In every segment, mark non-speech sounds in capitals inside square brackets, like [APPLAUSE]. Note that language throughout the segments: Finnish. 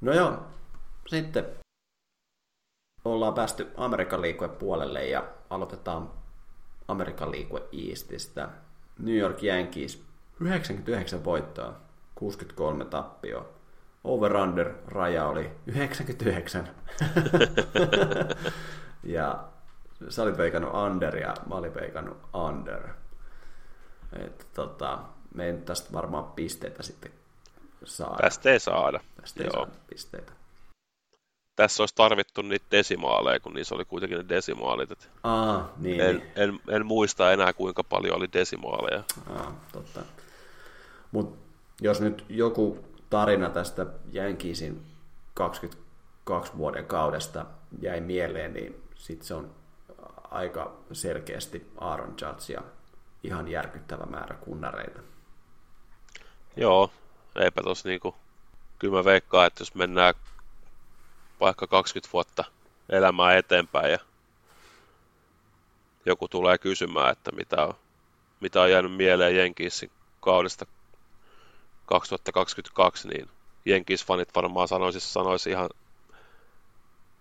No joo, sitten ollaan päästy Amerikan liikue puolelle ja aloitetaan Amerikan liikue Eastistä. New York Yankees 99 voittoa, 63 tappioa. Over-under raja oli 99. [LAUGHS] ja sä olit veikannut under ja mä olin veikannut under. Et, tota, me ei nyt tästä varmaan pisteitä sitten saada. Tästä ei saada. Tästä ei Joo. saada pisteitä. Tässä olisi tarvittu niitä desimaaleja, kun niissä oli kuitenkin ne desimaalit. Et Aa, niin. en, niin. en, en, muista enää, kuinka paljon oli desimaaleja. Aa, totta. Mut jos nyt joku tarina tästä Yankeesin 22 vuoden kaudesta jäi mieleen, niin sit se on aika selkeästi Aaron Judge ja ihan järkyttävä määrä kunnareita. Joo, eipä tos niinku... Kyllä mä veikkaan, että jos mennään vaikka 20 vuotta elämää eteenpäin ja joku tulee kysymään, että mitä on, mitä on jäänyt mieleen Jenkisin kaudesta 2022, niin Jenkis-fanit varmaan sanoisi, sanoisi ihan,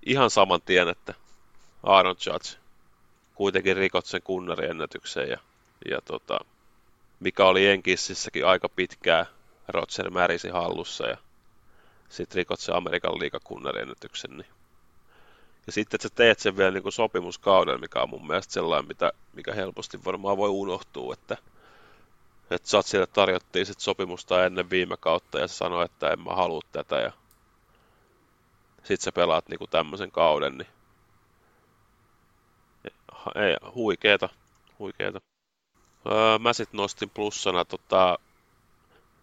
ihan saman tien, että Aaron Judge kuitenkin rikot sen kunnariennätyksen ja, ja tota, mikä oli Jenkississäkin aika pitkää Roger Marisin hallussa ja sitten rikot sen Amerikan liikakunnariennätyksen. Niin. Ja sitten, että sä teet sen vielä niin kuin sopimuskauden, mikä on mun mielestä sellainen, mitä, mikä helposti varmaan voi unohtua, että, että Satsille tarjottiin sit sopimusta ennen viime kautta ja se että en mä halua tätä ja sit sä pelaat niin kuin tämmöisen kauden, niin ei, huikeeta, huikeeta. Öö, mä sit nostin plussana tota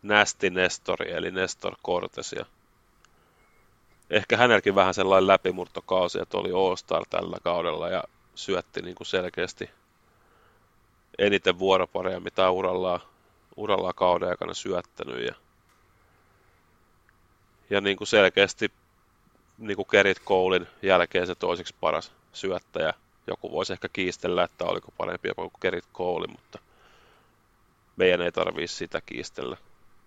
Nästi Nestori, eli Nestor Cortes, ja ehkä hänelläkin vähän sellainen läpimurtokausi, että oli All-Star tällä kaudella ja syötti niin kuin selkeästi eniten vuoropareja, mitä urallaan, urallaan kauden aikana syöttänyt. Ja, ja niin kuin selkeästi niin kuin Kerit Koulin jälkeen se toiseksi paras syöttäjä. Joku voisi ehkä kiistellä, että oliko parempi jopa kuin Kerit Kouli, mutta meidän ei tarvii sitä kiistellä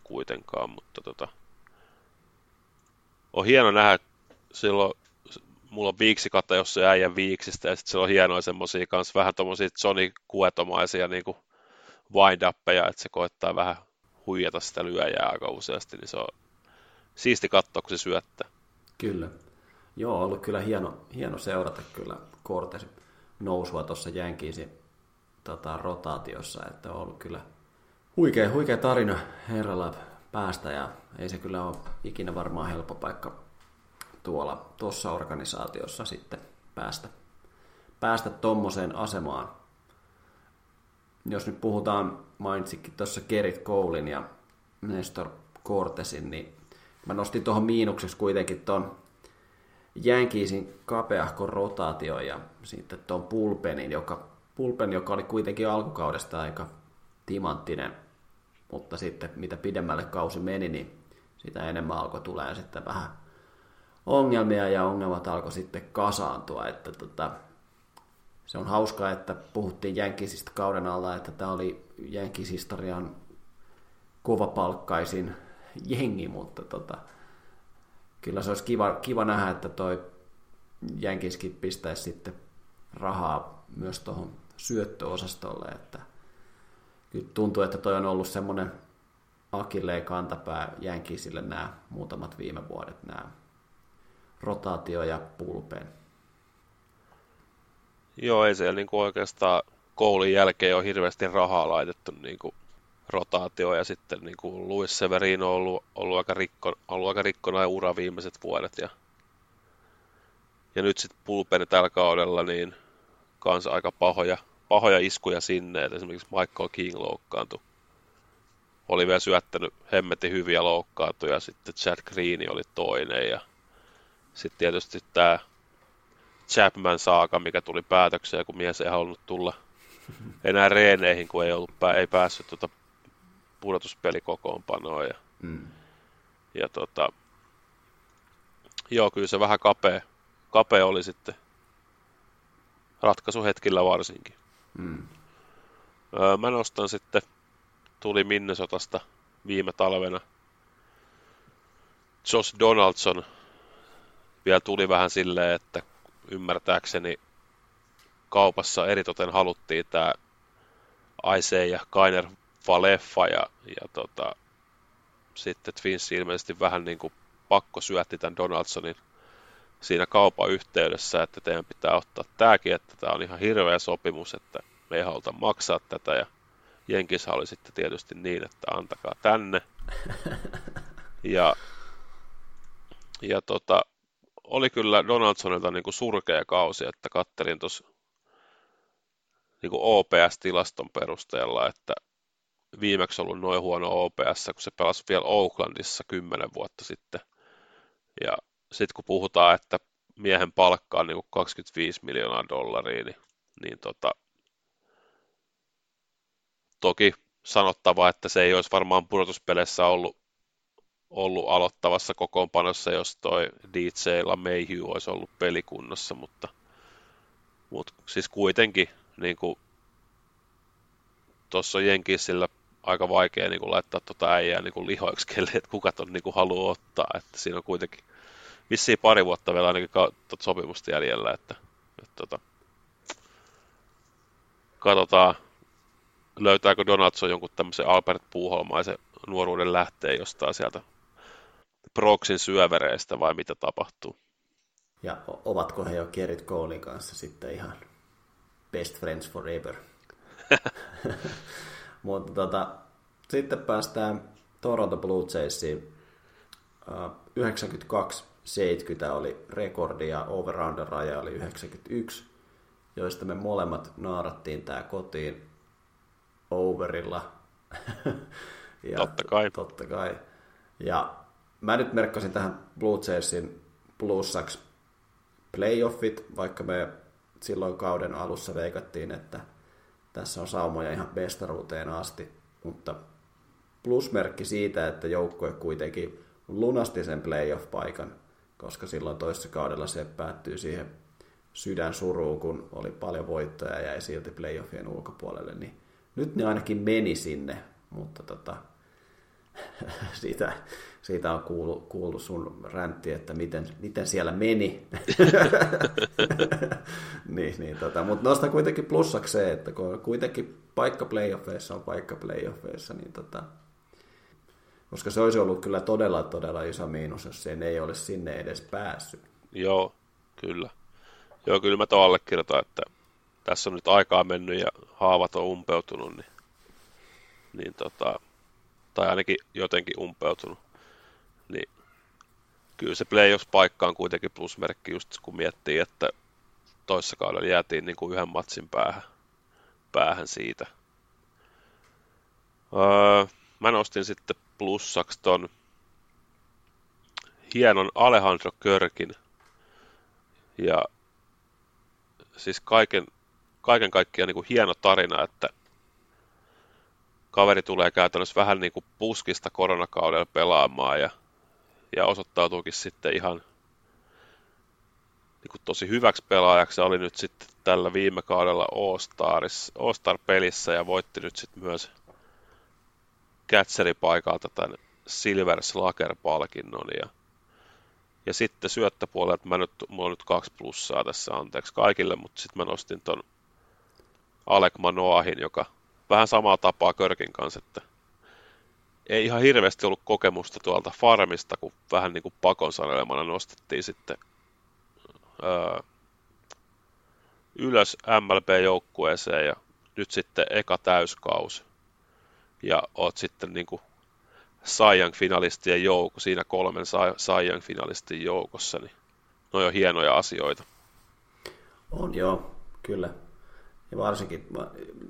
kuitenkaan, mutta tota, on hieno nähdä silloin, mulla on viiksikata jossain äijän viiksistä ja sitten siellä on hienoja semmosia kanssa vähän tommosia Johnny Kuetomaisia niinku wind että se koettaa vähän huijata sitä lyöjää aika useasti, niin se on siisti katsoa, kun se syöttää. Kyllä. Joo, on ollut kyllä hieno, hieno seurata kyllä Cortes nousua tuossa Jänkiisin tota, rotaatiossa, että on ollut kyllä huikea, huikea tarina herralla päästä ja ei se kyllä ole ikinä varmaan helppo paikka tuolla tuossa organisaatiossa sitten päästä, päästä tommoseen asemaan. Jos nyt puhutaan, mainitsikin tuossa Kerit Koulin ja Nestor Cortesin, niin mä nostin tuohon miinukseksi kuitenkin ton Jänkiisin kapeahkon rotaatio ja sitten tuon pulpenin, joka, pulpen, joka oli kuitenkin alkukaudesta aika timanttinen, mutta sitten mitä pidemmälle kausi meni, niin sitä enemmän alkoi tulee sitten vähän ongelmia ja ongelmat alkoi sitten kasaantua, että tota, se on hauskaa, että puhuttiin Jänkisistä kauden alla, että tämä oli Jänkishistorian kovapalkkaisin jengi, mutta tota, kyllä se olisi kiva, kiva nähdä, että toi Jänkiskin pistäisi sitten rahaa myös tuohon syöttöosastolle, että kyllä tuntuu, että toi on ollut semmoinen akilleen kantapää Jänkisille nämä muutamat viime vuodet, nämä rotaatio ja pulpen. Joo, ei siellä niinku oikeastaan koulun jälkeen ole hirveästi rahaa laitettu niinku rotaatio ja sitten niinku Luis Severino on ollut, ollut, aika rikko, ollut aika rikkona ura viimeiset vuodet ja, ja nyt sitten pulpeni tällä kaudella niin kanssa aika pahoja, pahoja iskuja sinne, että esimerkiksi Michael King loukkaantui oli vielä syöttänyt hemmetin hyviä loukkaantuja, sitten Chad Green oli toinen ja sitten tietysti tämä Chapman saaka, mikä tuli päätökseen, kun mies ei halunnut tulla enää reeneihin, kun ei, ollut, ei päässyt tuota pudotuspelikokoonpanoon. Ja, mm. ja tota, joo, kyllä se vähän kapea, kapea oli sitten ratkaisuhetkillä varsinkin. Mm. Öö, mä nostan sitten, tuli Minnesotasta viime talvena. Josh Donaldson vielä tuli vähän silleen, että ymmärtääkseni kaupassa eritoten haluttiin tämä Aisee ja Kainer Valeffa ja, ja tota, sitten Twins ilmeisesti vähän niin kuin pakko syötti tämän Donaldsonin siinä kaupan yhteydessä, että teidän pitää ottaa tämäkin, että tämä on ihan hirveä sopimus, että me ei haluta maksaa tätä ja Jenkissä oli sitten tietysti niin, että antakaa tänne. [LAUGHS] Ja, ja tota, oli kyllä Donaldsonilta niin kuin surkea kausi, että kattelin tuossa niin OPS-tilaston perusteella, että viimeksi ollut noin huono OPS, kun se pelasi vielä Oaklandissa kymmenen vuotta sitten. Ja sitten kun puhutaan, että miehen palkka on niin 25 miljoonaa dollaria, niin, niin tota, toki sanottava, että se ei olisi varmaan pudotuspeleissä ollut, ollut aloittavassa kokoonpanossa, jos toi DJ Mayhew olisi ollut pelikunnossa, mutta, mutta siis kuitenkin niin kuin, tuossa Jenkisillä aika vaikea niin kuin, laittaa tuota äijää niin kuin lihoiksi, kelle, että kuka ton niin kuin, haluaa ottaa, että siinä on kuitenkin vissiin pari vuotta vielä ainakin ka- tuota sopimusta jäljellä, että, että tota, katsotaan, löytääkö Donatso jonkun tämmöisen Albert Puuholmaisen nuoruuden lähteen jostain sieltä Proxin syövereistä vai mitä tapahtuu. Ja ovatko he jo Gerrit Koolin kanssa sitten ihan best friends forever? [LAUGHS] Mutta tota, sitten päästään Toronto Blue Jaysiin. 92 70 oli rekordi ja over under raja oli 91, joista me molemmat naarattiin tää kotiin overilla. [LAUGHS] ja totta kai. Totta kai. Ja mä nyt merkkasin tähän Blue Chasein plussaksi playoffit, vaikka me silloin kauden alussa veikattiin, että tässä on saumoja ihan bestaruuteen asti, mutta plusmerkki siitä, että joukkue kuitenkin lunasti sen playoff-paikan koska silloin toisessa kaudella se päättyy siihen sydän suruun, kun oli paljon voittoja ja jäi silti playoffien ulkopuolelle, niin nyt ne ainakin meni sinne, mutta tota, [LAUGHS] siitä, siitä on kuullut, kuullut sun räntti, että miten, miten siellä meni. [LAUGHS] niin, niin, tota, mutta nosta kuitenkin plussaksi se, että kun kuitenkin paikka playoffeissa on paikka playoffeissa, niin tota, koska se olisi ollut kyllä todella, todella iso miinus, jos sen ei olisi sinne edes päässyt. Joo, kyllä. Joo, kyllä mä tuon allekirjoitan, että tässä on nyt aikaa mennyt ja haavat on umpeutunut, niin, niin tota, tai ainakin jotenkin umpeutunut, niin kyllä se playoffs-paikka on kuitenkin plusmerkki just kun miettii, että toissa kaudella jäätiin niin kuin yhden matsin päähän, päähän siitä. Öö, mä nostin sitten plussaksi ton hienon Alejandro Körkin ja siis kaiken, kaiken kaikkiaan niin kuin hieno tarina, että kaveri tulee käytännössä vähän niin kuin puskista koronakaudella pelaamaan ja, ja osoittautuukin sitten ihan niin kuin tosi hyväksi pelaajaksi. Oli nyt sitten tällä viime kaudella All-Star-pelissä ja voitti nyt sitten myös Catcheripaikalta tämän Silver Slugger-palkinnon. Ja, ja sitten syöttöpuolelta, mä nyt, mulla on nyt kaksi plussaa tässä, anteeksi kaikille, mutta sitten mä nostin ton Alek Manoahin, joka vähän samaa tapaa Körkin kanssa, että ei ihan hirveästi ollut kokemusta tuolta farmista, kun vähän niin kuin pakon sanelemana nostettiin sitten öö, ylös MLB-joukkueeseen ja nyt sitten eka täyskausi. Ja oot sitten niin kuin Cy finalistien joukko, siinä kolmen Cy finalistin joukossa, niin ne on hienoja asioita. On joo, kyllä. Ja varsinkin,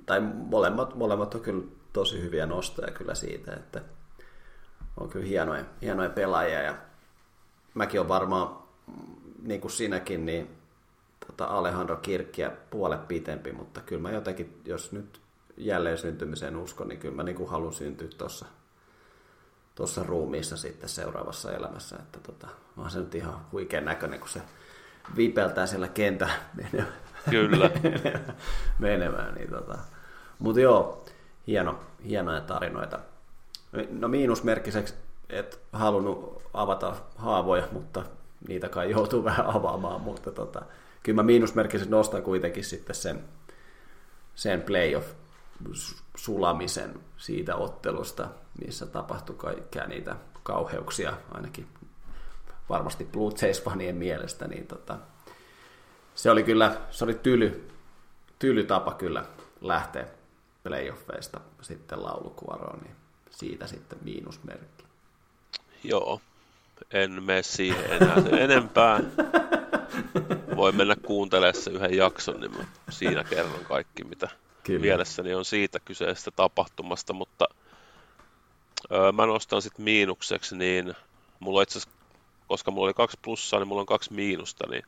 tai molemmat, molemmat on kyllä tosi hyviä nostoja kyllä siitä, että on kyllä hienoja, hienoja pelaajia ja mäkin on varmaan, niin kuin sinäkin, niin tota Alejandro Kirkkiä puolet pitempi, mutta kyllä mä jotenkin, jos nyt jälleen syntymiseen uskon, niin kyllä mä niin kuin haluan syntyä tuossa tuossa ruumiissa sitten seuraavassa elämässä. Että tota, on se nyt ihan huikean näköinen, kun se vipeltää siellä kentä menemään. Kyllä. [LAUGHS] menemään niin tota. Mutta joo, hieno, hienoja tarinoita. No miinusmerkkiseksi et halunnut avata haavoja, mutta niitä kai joutuu vähän avaamaan, mutta tota, kyllä mä miinusmerkkiseksi nostan kuitenkin sitten sen, sen playoff sulamisen siitä ottelusta, missä tapahtui kaikkea niitä kauheuksia, ainakin varmasti Blue Jays-fanien mielestä, niin tota, se oli kyllä, se oli tyly, tyly tapa kyllä lähteä playoffeista sitten laulukuoroon, niin siitä sitten miinusmerkki. Joo, en mene siihen enää enempää. Voi mennä kuuntelemaan se yhden jakson, niin mä siinä kerron kaikki, mitä Kyllä. mielessäni on siitä kyseisestä tapahtumasta, mutta öö, mä nostan sitten miinukseksi, niin mulla itse koska mulla oli kaksi plussaa, niin mulla on kaksi miinusta, niin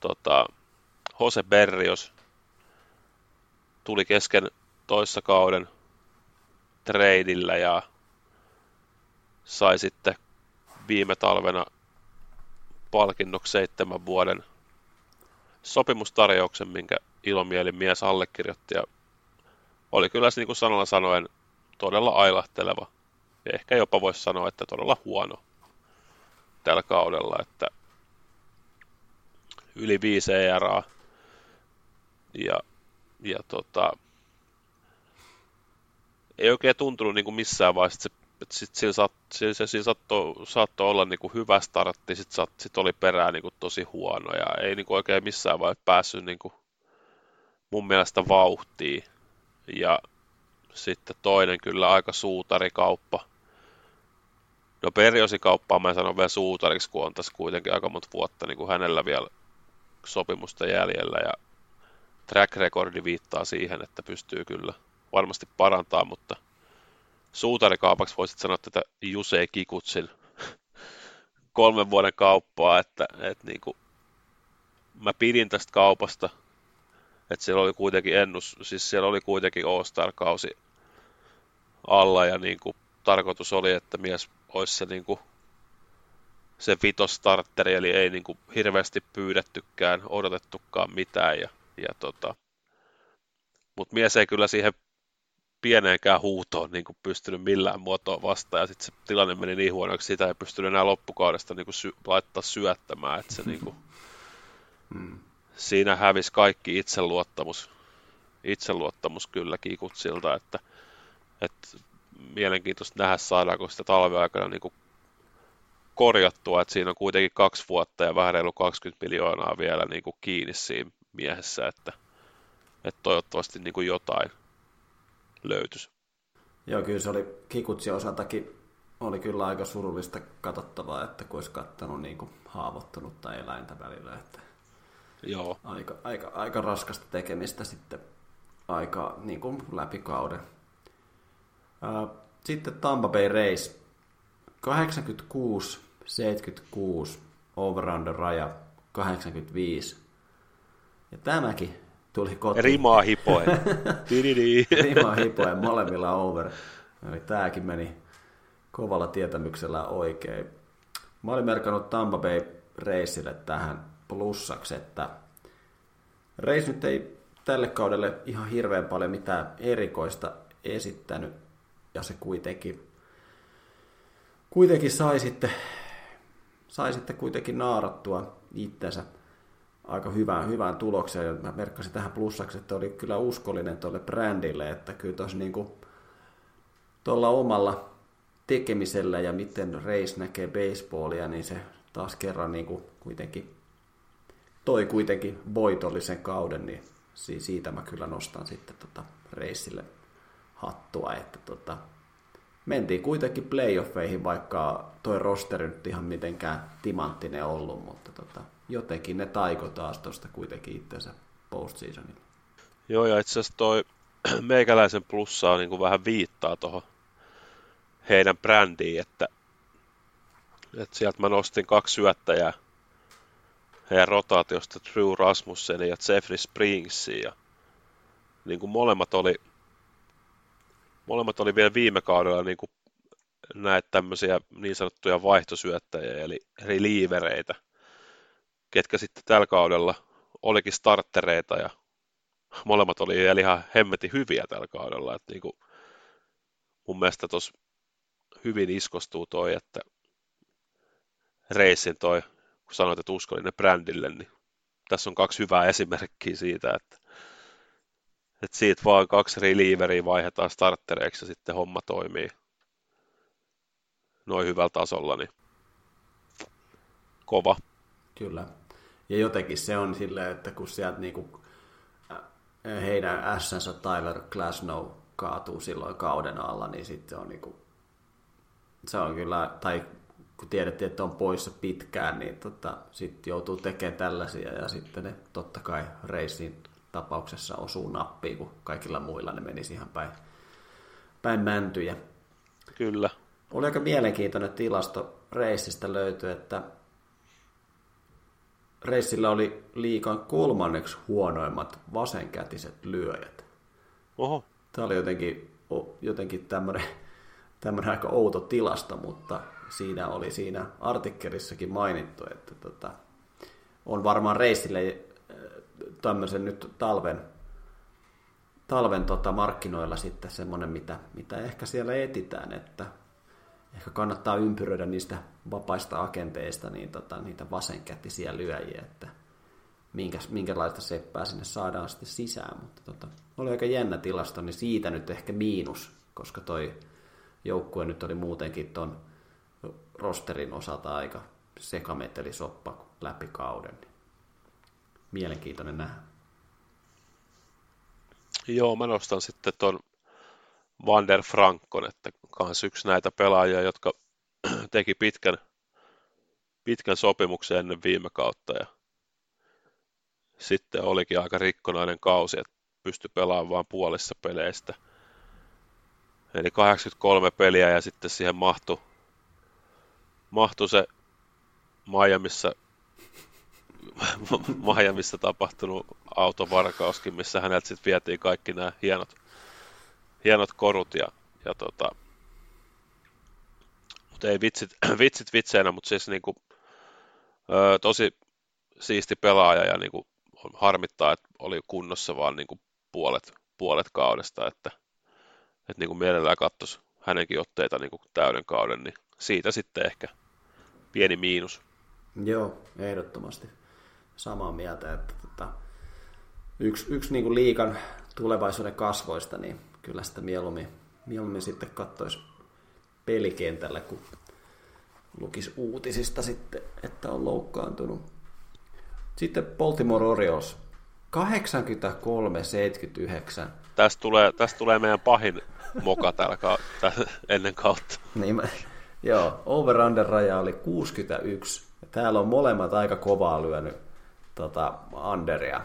tota, Jose Berrios tuli kesken toissa kauden treidillä ja sai sitten viime talvena palkinnoksi seitsemän vuoden sopimustarjouksen, minkä ilomielin mies allekirjoitti ja oli kyllä niin kuin sanalla sanoen todella ailahteleva. Ja ehkä jopa voisi sanoa, että todella huono tällä kaudella, että yli 5 ERA ja, ja tota, ei oikein tuntunut niin kuin missään vaiheessa, että se että sit sillä, saat, sillä, se, sillä saattoi, saattoi olla niin kuin hyvä startti, sitten sit oli perään niin kuin tosi huono ja ei niin kuin oikein missään vaiheessa päässyt niin kuin mun mielestä vauhtiin. Ja sitten toinen kyllä aika suutarikauppa. No perioosikauppaa mä sanon vielä suutariksi, kun on tässä kuitenkin aika monta vuotta niin kuin hänellä vielä sopimusta jäljellä ja track recordi viittaa siihen, että pystyy kyllä varmasti parantaa, mutta suutarikaupaksi voisit sanoa tätä Jusei Kikutsin [LAUGHS] kolmen vuoden kauppaa, että, että niin kuin, mä pidin tästä kaupasta, että siellä oli kuitenkin ennus, siis siellä oli kuitenkin All-Star-kausi alla ja niin kuin, tarkoitus oli, että mies olisi se, niin kuin, se vitostartteri, eli ei niin kuin, hirveästi pyydettykään, odotettukaan mitään ja, ja tota, mutta mies ei kyllä siihen pieneenkään huutoon niin kuin pystynyt millään muotoa vastaan, ja sitten se tilanne meni niin huonoksi, sitä ei pystynyt enää loppukaudesta niin kuin sy- laittaa syöttämään, että se niin kuin, hmm. Siinä hävisi kaikki itseluottamus, itseluottamus kyllä Kikutsilta, että, että mielenkiintoista nähdä saadaanko sitä talveaikana niin kuin korjattua, että siinä on kuitenkin kaksi vuotta ja vähän reilu 20 miljoonaa vielä niin kuin kiinni siinä miehessä, että, että toivottavasti niin kuin jotain, löytyisi. Joo, kyllä se oli Kikutsi osaltakin oli kyllä aika surullista katsottavaa, että kun olisi kattanut niin kuin haavoittunutta eläintä välillä. Että Joo. Aika, aika, aika raskasta tekemistä sitten aika niin kuin läpi kauden. Sitten Tampa Bay Race. 86, 76, over raja 85. Ja tämäkin tuli kotiin. Rimaa hipoen. [LAUGHS] Rimaa hipoen, molemmilla over. Eli tämäkin meni kovalla tietämyksellä oikein. Mä olin merkannut Tampa Bay reisille tähän plussaksi, että reis nyt ei tälle kaudelle ihan hirveän paljon mitään erikoista esittänyt, ja se kuitenkin, kuitenkin sai sitten, sai sitten kuitenkin naarattua itsensä aika hyvään, hyvään tulokseen. Ja mä merkkasin tähän plussaksi, että oli kyllä uskollinen tuolle brändille, että kyllä tuossa niin tuolla omalla tekemisellä ja miten Reis näkee baseballia, niin se taas kerran niin kuin kuitenkin toi kuitenkin voitollisen kauden, niin siitä mä kyllä nostan sitten tota Reisille hattua, että tota, mentiin kuitenkin playoffeihin, vaikka toi rosteri nyt ihan mitenkään timanttinen ollut, mutta tota, jotenkin ne taiko taas tuosta kuitenkin itsensä postseasonilla. Joo, ja itse asiassa toi [CLEARS THROAT] meikäläisen plussaa niin kuin vähän viittaa tuohon heidän brändiin, että, että sieltä mä nostin kaksi syöttäjää heidän rotaatiosta Drew Rasmussen ja Jeffrey Springsin ja niin kuin molemmat oli molemmat oli vielä viime kaudella niin kuin näitä tämmöisiä niin sanottuja vaihtosyöttäjiä, eli relievereitä, ketkä sitten tällä kaudella olikin starttereita ja molemmat oli vielä ihan hemmetin hyviä tällä kaudella. Että niin kuin mun mielestä tuossa hyvin iskostuu toi, että reissin toi, kun sanoit, että uskollinen brändille, niin tässä on kaksi hyvää esimerkkiä siitä, että, että siitä vaan kaksi relieveriä vaihdetaan starttereiksi ja sitten homma toimii noin hyvällä tasolla, niin kova. Kyllä. Ja jotenkin se on silleen, että kun sieltä niinku heidän ässänsä Tyler Glasnow kaatuu silloin kauden alla, niin sitten on niinku, se on kyllä, tai kun tiedettiin, että on poissa pitkään, niin tota, sitten joutuu tekemään tällaisia ja sitten ne totta kai reisin tapauksessa osuu nappiin, kun kaikilla muilla ne menisi ihan päin, päin mäntyjä. Kyllä. Oli aika mielenkiintoinen tilasto reissistä löytyy, että reissillä oli liikan kolmanneksi huonoimmat vasenkätiset lyöjät. Oho. Tämä oli jotenkin, jotenkin tämmöinen, tämmöinen aika outo tilasto, mutta siinä oli siinä artikkelissakin mainittu, että tota, on varmaan reissille äh, tämmöisen nyt talven, talven tota markkinoilla sitten semmoinen, mitä, mitä ehkä siellä etitään, että ehkä kannattaa ympyröidä niistä vapaista agenteista niin tota, niitä vasenkätisiä lyöjiä, että minkäs, minkälaista seppää sinne saadaan sitten sisään. Mutta tota, oli aika jännä tilasto, niin siitä nyt ehkä miinus, koska toi joukkue nyt oli muutenkin ton rosterin osalta aika sekametelisoppa läpi kauden. Mielenkiintoinen nähdä. Joo, mä nostan sitten ton Vander Frankon, että kans yksi näitä pelaajia, jotka [CLEARS THROAT] teki pitkän, pitkän sopimuksen ennen viime kautta ja sitten olikin aika rikkonainen kausi, että pystyi pelaamaan vain puolessa peleistä. Eli 83 peliä ja sitten siihen mahtui, mahtui se Miamiissa, [LAUGHS] Miamiissa tapahtunut autovarkauskin, missä häneltä sitten vietiin kaikki nämä hienot hienot korut ja, ja tota, mutta ei vitsit, [CLEARS THROAT] vitsit vitseinä, mutta siis niinku, ö, tosi siisti pelaaja ja niinku, harmittaa, että oli kunnossa vaan niinku puolet, puolet kaudesta, että, että niinku mielellään katsoisi hänenkin otteita niinku täyden kauden, niin siitä sitten ehkä pieni miinus. Joo, ehdottomasti samaa mieltä, että tota, yksi, yksi niin kuin liikan tulevaisuuden kasvoista, niin kyllä sitä mieluummin, mieluummin sitten katsoisi pelikentällä, kun lukisi uutisista sitten, että on loukkaantunut. Sitten Baltimore Orioles 83-79. Tästä tulee, tästä tulee meidän pahin moka täällä ka- ennen kautta. Niin mä, joo, over-under raja oli 61. Täällä on molemmat aika kovaa lyönyt tota, underia.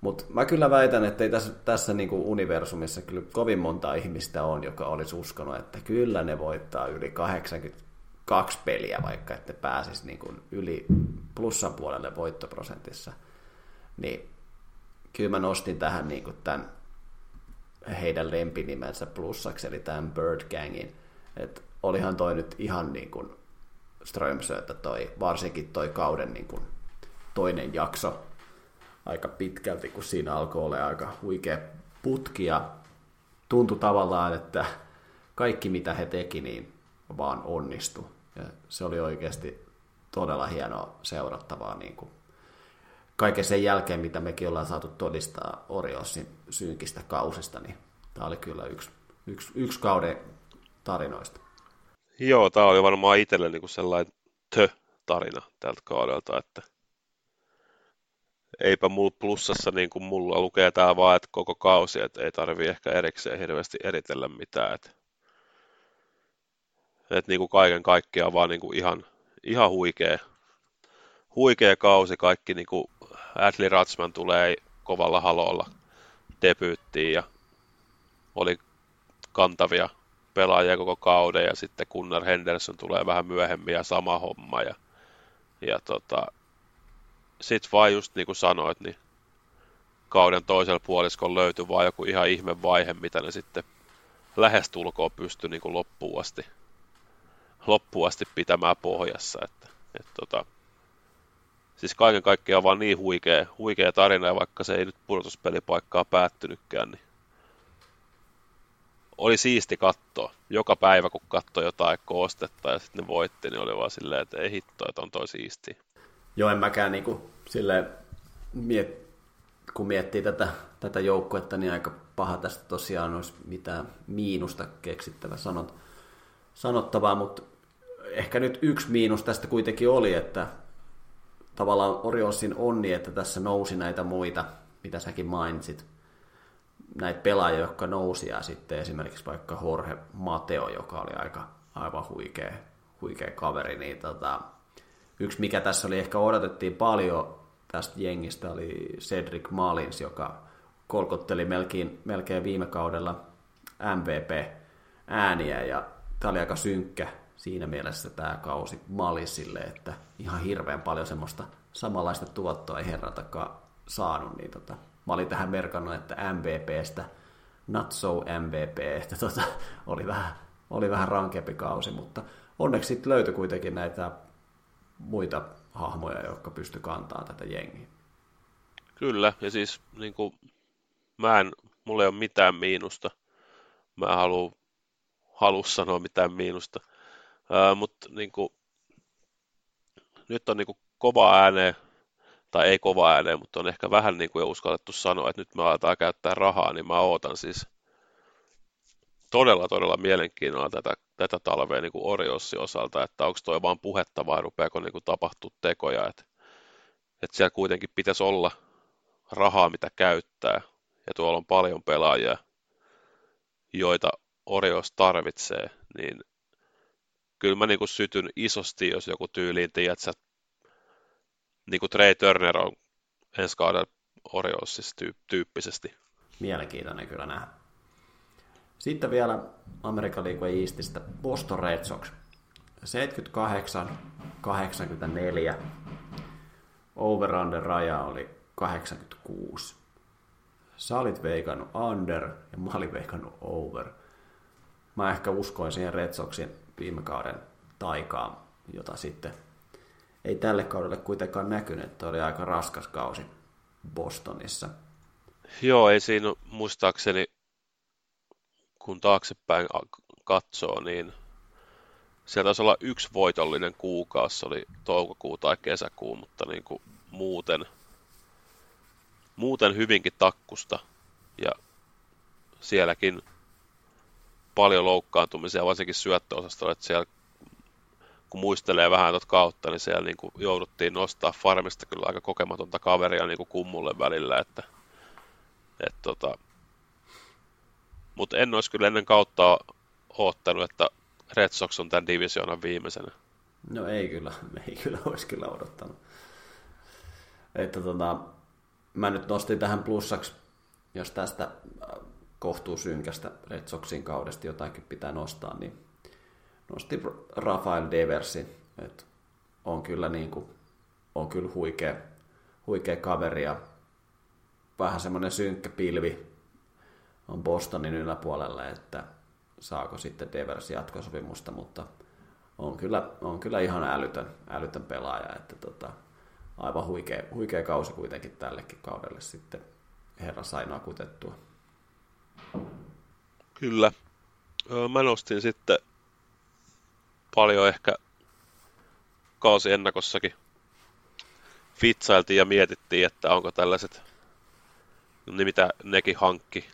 Mutta mä kyllä väitän, että ei tässä, tässä niinku universumissa kyllä kovin monta ihmistä on, joka olisi uskonut, että kyllä ne voittaa yli 82 peliä, vaikka että pääsisi niinku yli plussan puolelle voittoprosentissa. Niin kyllä mä nostin tähän niinku tämän heidän lempinimensä plussaksi, eli tämän Bird Gangin. että olihan toi nyt ihan niin kuin Strömsötä toi, varsinkin toi kauden niin kuin toinen jakso, aika pitkälti, kun siinä alkoi olla aika huikea putki ja tuntui tavallaan, että kaikki mitä he teki, niin vaan onnistui. Ja se oli oikeasti todella hienoa seurattavaa niin kuin kaiken sen jälkeen, mitä mekin ollaan saatu todistaa Oriosin synkistä kausista, niin tämä oli kyllä yksi, yksi, yksi kauden tarinoista. Joo, tämä oli varmaan itselle niin sellainen tö-tarina tältä kaudelta, että eipä mulla plussassa niin kuin mulla lukee tää vaan, että koko kausi, että ei tarvi ehkä erikseen hirveästi eritellä mitään. Että, että niin kuin kaiken kaikkiaan vaan niin kuin ihan, ihan huikea, huikea kausi. Kaikki niin kuin Adley Ratsman tulee kovalla halolla debyyttiin ja oli kantavia pelaajia koko kauden ja sitten Gunnar Henderson tulee vähän myöhemmin ja sama homma ja, ja tota, sit vaan just niin kuin sanoit, niin kauden toisella puoliskolla löytyi vaan joku ihan ihme vaihe, mitä ne sitten lähestulkoon pystyi niin kuin loppuun asti, loppuun asti pitämään pohjassa. Että, et tota, siis kaiken kaikkiaan vaan niin huikea, huikea tarina, ja vaikka se ei nyt pudotuspelipaikkaa päättynytkään, niin oli siisti katsoa. Joka päivä, kun katsoi jotain koostetta ja sitten ne voitti, niin oli vaan silleen, että ei hitto, että on toi siisti. Joo, en mäkään niin kuin, silleen, miet, kun miettii tätä, tätä joukkuetta, niin aika paha tästä tosiaan olisi mitään miinusta keksittävä sanot, sanottavaa, mutta ehkä nyt yksi miinus tästä kuitenkin oli, että tavallaan Oriolsin onni, että tässä nousi näitä muita, mitä säkin mainitsit, näitä pelaajia, jotka nousi, ja sitten esimerkiksi vaikka Jorge Mateo, joka oli aika aivan huikea, huikea kaveri, niin tota, yksi mikä tässä oli ehkä odotettiin paljon tästä jengistä oli Cedric Malins, joka kolkotteli melkein, melkein viime kaudella MVP-ääniä, ja tämä oli aika synkkä siinä mielessä tämä kausi Malisille, että ihan hirveän paljon semmoista samanlaista tuottoa ei herratakaan saanut, niin tota, mä olin tähän merkannut, että MVPstä not so MVP, että tota, oli, vähän, oli vähän rankempi kausi, mutta onneksi sitten löytyi kuitenkin näitä muita hahmoja, jotka pysty kantaa tätä jengiä. Kyllä, ja siis niin kuin, mä en, mulla ei ole mitään miinusta. Mä en halua, halua sanoa mitään miinusta. mutta niin nyt on niin kuin, kova ääneen tai ei kova ääneen, mutta on ehkä vähän niin kuin jo uskallettu sanoa, että nyt me aletaan käyttää rahaa, niin mä ootan siis todella, todella mielenkiinnolla tätä, tätä talvea niin kuin osalta, että onko toi vaan puhetta vai rupeako niin kuin tapahtua tekoja, että, että siellä kuitenkin pitäisi olla rahaa, mitä käyttää, ja tuolla on paljon pelaajia, joita Orios tarvitsee, niin kyllä mä niin kuin sytyn isosti, jos joku tyyliin, tiedät, niin kuin Trey Turner on ensi kauden Oriossissa tyyppisesti. Mielenkiintoinen kyllä nähdä. Sitten vielä Amerikan liikunnan Eastistä Boston Red Sox. 78-84. Over-under raja oli 86. Sä olit veikannut under ja mä olin veikannut over. Mä ehkä uskoin siihen Red Soxin viime kauden taikaan, jota sitten ei tälle kaudelle kuitenkaan näkynyt, että oli aika raskas kausi Bostonissa. Joo, ei siinä muistaakseni, kun taaksepäin katsoo, niin sieltä taisi olla yksi voitollinen kuukausi, oli toukokuu tai kesäkuu, mutta niin kuin muuten, muuten hyvinkin takkusta. Ja sielläkin paljon loukkaantumisia, varsinkin syöttöosastolla, että siellä kun muistelee vähän tuota kautta, niin siellä niin kuin jouduttiin nostaa farmista kyllä aika kokematonta kaveria niin kuin kummulle välillä, että, et tota, mutta en olisi kyllä ennen kautta oottanut, että Red Sox on tämän divisioonan viimeisenä. No ei kyllä, [LAUGHS] ei kyllä olisi kyllä odottanut. Että tota, mä nyt nostin tähän plussaksi, jos tästä äh, kohtuu synkästä Red Soxin kaudesta jotakin pitää nostaa, niin nosti Rafael Deversi, että on kyllä, niin kuin, on kyllä huikea, huikea kaveri ja vähän semmoinen synkkä pilvi on Bostonin yläpuolella, että saako sitten Devers jatkosopimusta, mutta on kyllä, on kyllä ihan älytön, älytön pelaaja, että tota, aivan huikea, huikea kausi kuitenkin tällekin kaudelle sitten herra sai nakutettua. Kyllä. Mä nostin sitten paljon ehkä ennakossakin vitsailtiin ja mietittiin, että onko tällaiset, niin mitä nekin hankki,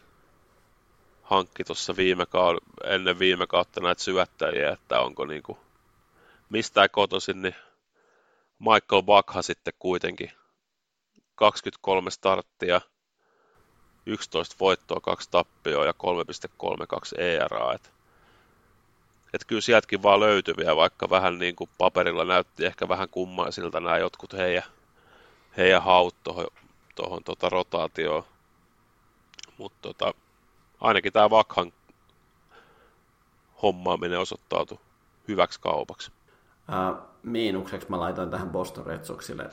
hankki tuossa viime kaud- ennen viime kautta näitä syöttäjiä, että onko niinku mistään kotoisin, niin Michael Bakha sitten kuitenkin 23 starttia, 11 voittoa, 2 tappioa ja 3,32 ERA. Että että kyllä sieltäkin vaan löytyviä, vaikka vähän niin kuin paperilla näytti ehkä vähän kummaisilta nämä jotkut heidän, heidän haut tuohon, tota rotaatioon. Mutta tota, ainakin tämä Vakhan hommaaminen osoittautui hyväksi kaupaksi. Ää, miinukseksi mä laitoin tähän Boston Red Soxille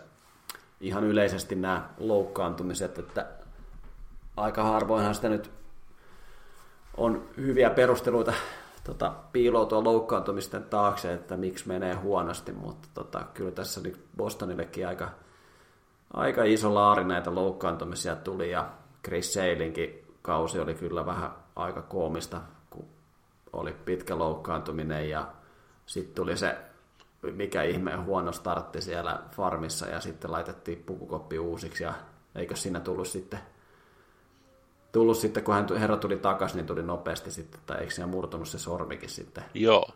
ihan yleisesti nämä loukkaantumiset, että aika harvoinhan sitä nyt on hyviä perusteluita tota, piiloutua loukkaantumisten taakse, että miksi menee huonosti, mutta tota, kyllä tässä nyt Bostonillekin aika, aika iso laari näitä loukkaantumisia tuli ja Chris Sailinkin kausi oli kyllä vähän aika koomista, kun oli pitkä loukkaantuminen ja sitten tuli se mikä ihmeen huono startti siellä farmissa ja sitten laitettiin pukukoppi uusiksi ja eikö siinä tullut sitten tullut sitten, kun hän, herra tuli takaisin, niin tuli nopeasti sitten, tai eikö siinä murtunut se sormikin sitten? Joo.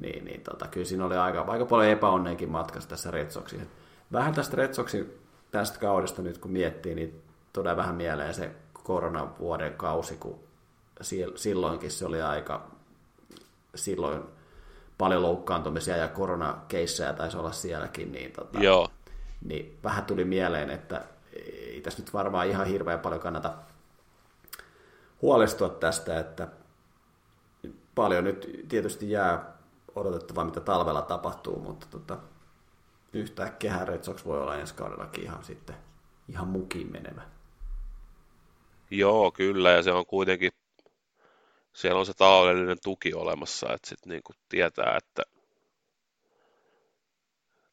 Niin, niin tota, kyllä siinä oli aika, aika paljon epäonneenkin matkassa tässä Red Soxiin. Vähän tästä Red Soxin tästä kaudesta nyt kun miettii, niin tulee vähän mieleen se koronavuoden kausi, kun silloinkin se oli aika, silloin paljon loukkaantumisia ja koronakeissejä taisi olla sielläkin, niin, tota, Joo. niin vähän tuli mieleen, että ei tässä nyt varmaan ihan hirveän paljon kannata huolestua tästä, että paljon nyt tietysti jää odotettavaa, mitä talvella tapahtuu, mutta tota, yhtäkkiä Red Sox voi olla ensi kaudellakin ihan sitten ihan mukiin menevä. Joo, kyllä, ja se on kuitenkin, siellä on se taloudellinen tuki olemassa, että sitten niin tietää, että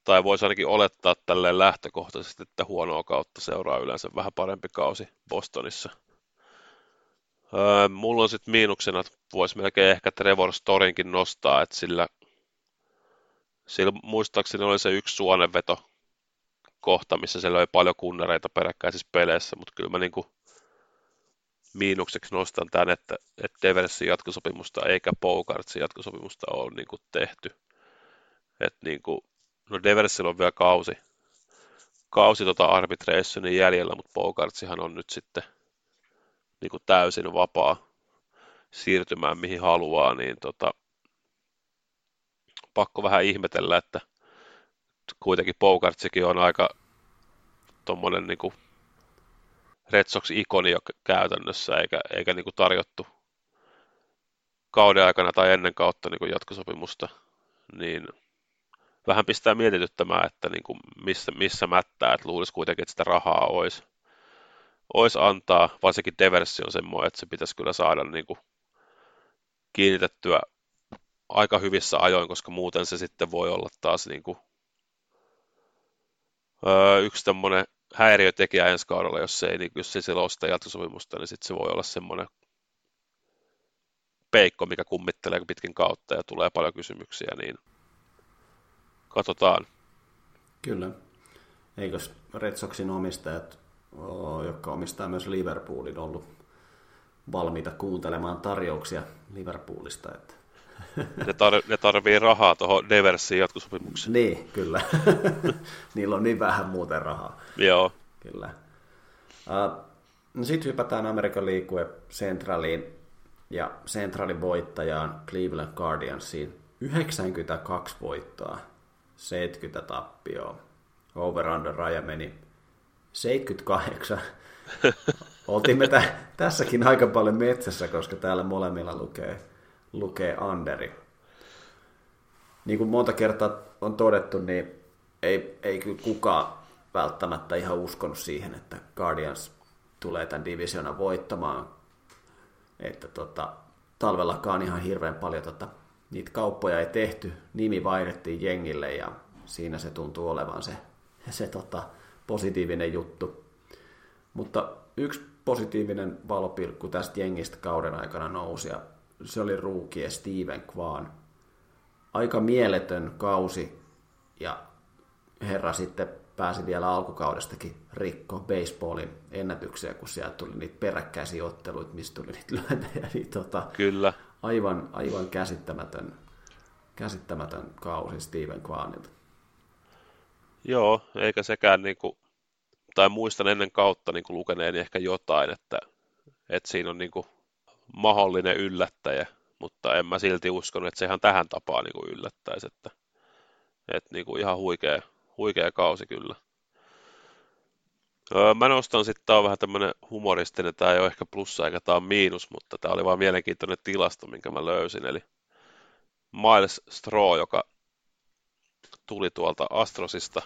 tai voisi ainakin olettaa tälleen lähtökohtaisesti, että huonoa kautta seuraa yleensä vähän parempi kausi Bostonissa – Öö, mulla on sitten miinuksena, että voisi melkein ehkä Trevor Storinkin nostaa, että sillä, sillä muistaakseni oli se yksi suonenveto kohta, missä siellä oli paljon kunnereita peräkkäisissä peleissä, mutta kyllä mä niinku miinukseksi nostan tämän, että, että Deversin jatkosopimusta eikä Bogartsin jatkosopimusta ole niinku tehty. Et niinku, no Deversilla on vielä kausi, kausi tota arbitrationin jäljellä, mutta Bogartsihan on nyt sitten niin kuin täysin vapaa siirtymään mihin haluaa, niin tota, pakko vähän ihmetellä, että kuitenkin Bogartsikin on aika tuommoinen niin Red Sox-ikoni jo käytännössä, eikä, eikä niin kuin tarjottu kauden aikana tai ennen kautta niin kuin jatkosopimusta, niin vähän pistää mietityttämään, että niin kuin missä, missä mättää, että luulisi kuitenkin, että sitä rahaa olisi olisi antaa, varsinkin Deversi on semmoinen, että se pitäisi kyllä saada niin kuin kiinnitettyä aika hyvissä ajoin, koska muuten se sitten voi olla taas niin kuin, öö, yksi tämmöinen häiriötekijä ensi kaudella, jos se ei, niin, jos ei sillä ole jatkosopimusta, niin sitten se voi olla semmoinen peikko, mikä kummittelee pitkin kautta ja tulee paljon kysymyksiä, niin katsotaan. Kyllä. Eikös Red Soxin omistajat jotka omistaa myös Liverpoolin, ollut valmiita kuuntelemaan tarjouksia Liverpoolista. Että. Ne, tar- ne tarvii rahaa tuohon Deversiin jatkosopimukseen. Niin, kyllä. [LAUGHS] Niillä on niin vähän muuten rahaa. Joo. Kyllä. Uh, no sitten hypätään Amerikan liikkue Centraliin ja Centralin voittajaan Cleveland Guardiansiin. 92 voittoa, 70 tappioa. Over-under raja meni 78. Oltiin me tä- tässäkin aika paljon metsässä, koska täällä molemmilla lukee, lukee Anderi. Niin kuin monta kertaa on todettu, niin ei, ei kyllä kukaan välttämättä ihan uskonut siihen, että Guardians tulee tämän divisiona voittamaan. Että tota, talvellakaan ihan hirveän paljon tota, niitä kauppoja ei tehty. Nimi vaihdettiin jengille ja siinä se tuntuu olevan se, se tota, positiivinen juttu. Mutta yksi positiivinen valopilkku tästä jengistä kauden aikana nousi ja se oli ruukie Steven Kwan. Aika mieletön kausi ja herra sitten pääsi vielä alkukaudestakin rikko baseballin ennätyksiä, kun sieltä tuli niitä peräkkäisiä otteluita, mistä tuli niitä lyöntejä. Niin tota, Kyllä. Aivan, aivan käsittämätön, käsittämätön kausi Steven Kwanilta. Joo, eikä sekään niin kuin, tai muistan ennen kautta niin kuin lukeneeni ehkä jotain, että, että siinä on niin kuin mahdollinen yllättäjä, mutta en mä silti uskonut, että se ihan tähän tapaan niin kuin yllättäisi, että, että niin kuin ihan huikea, huikea kausi kyllä. Öö, mä nostan sitten, tää on vähän tämmönen humoristinen, tää ei ole ehkä plussa eikä tää on miinus, mutta tää oli vaan mielenkiintoinen tilasto, minkä mä löysin, eli Miles Straw, joka tuli tuolta Astrosista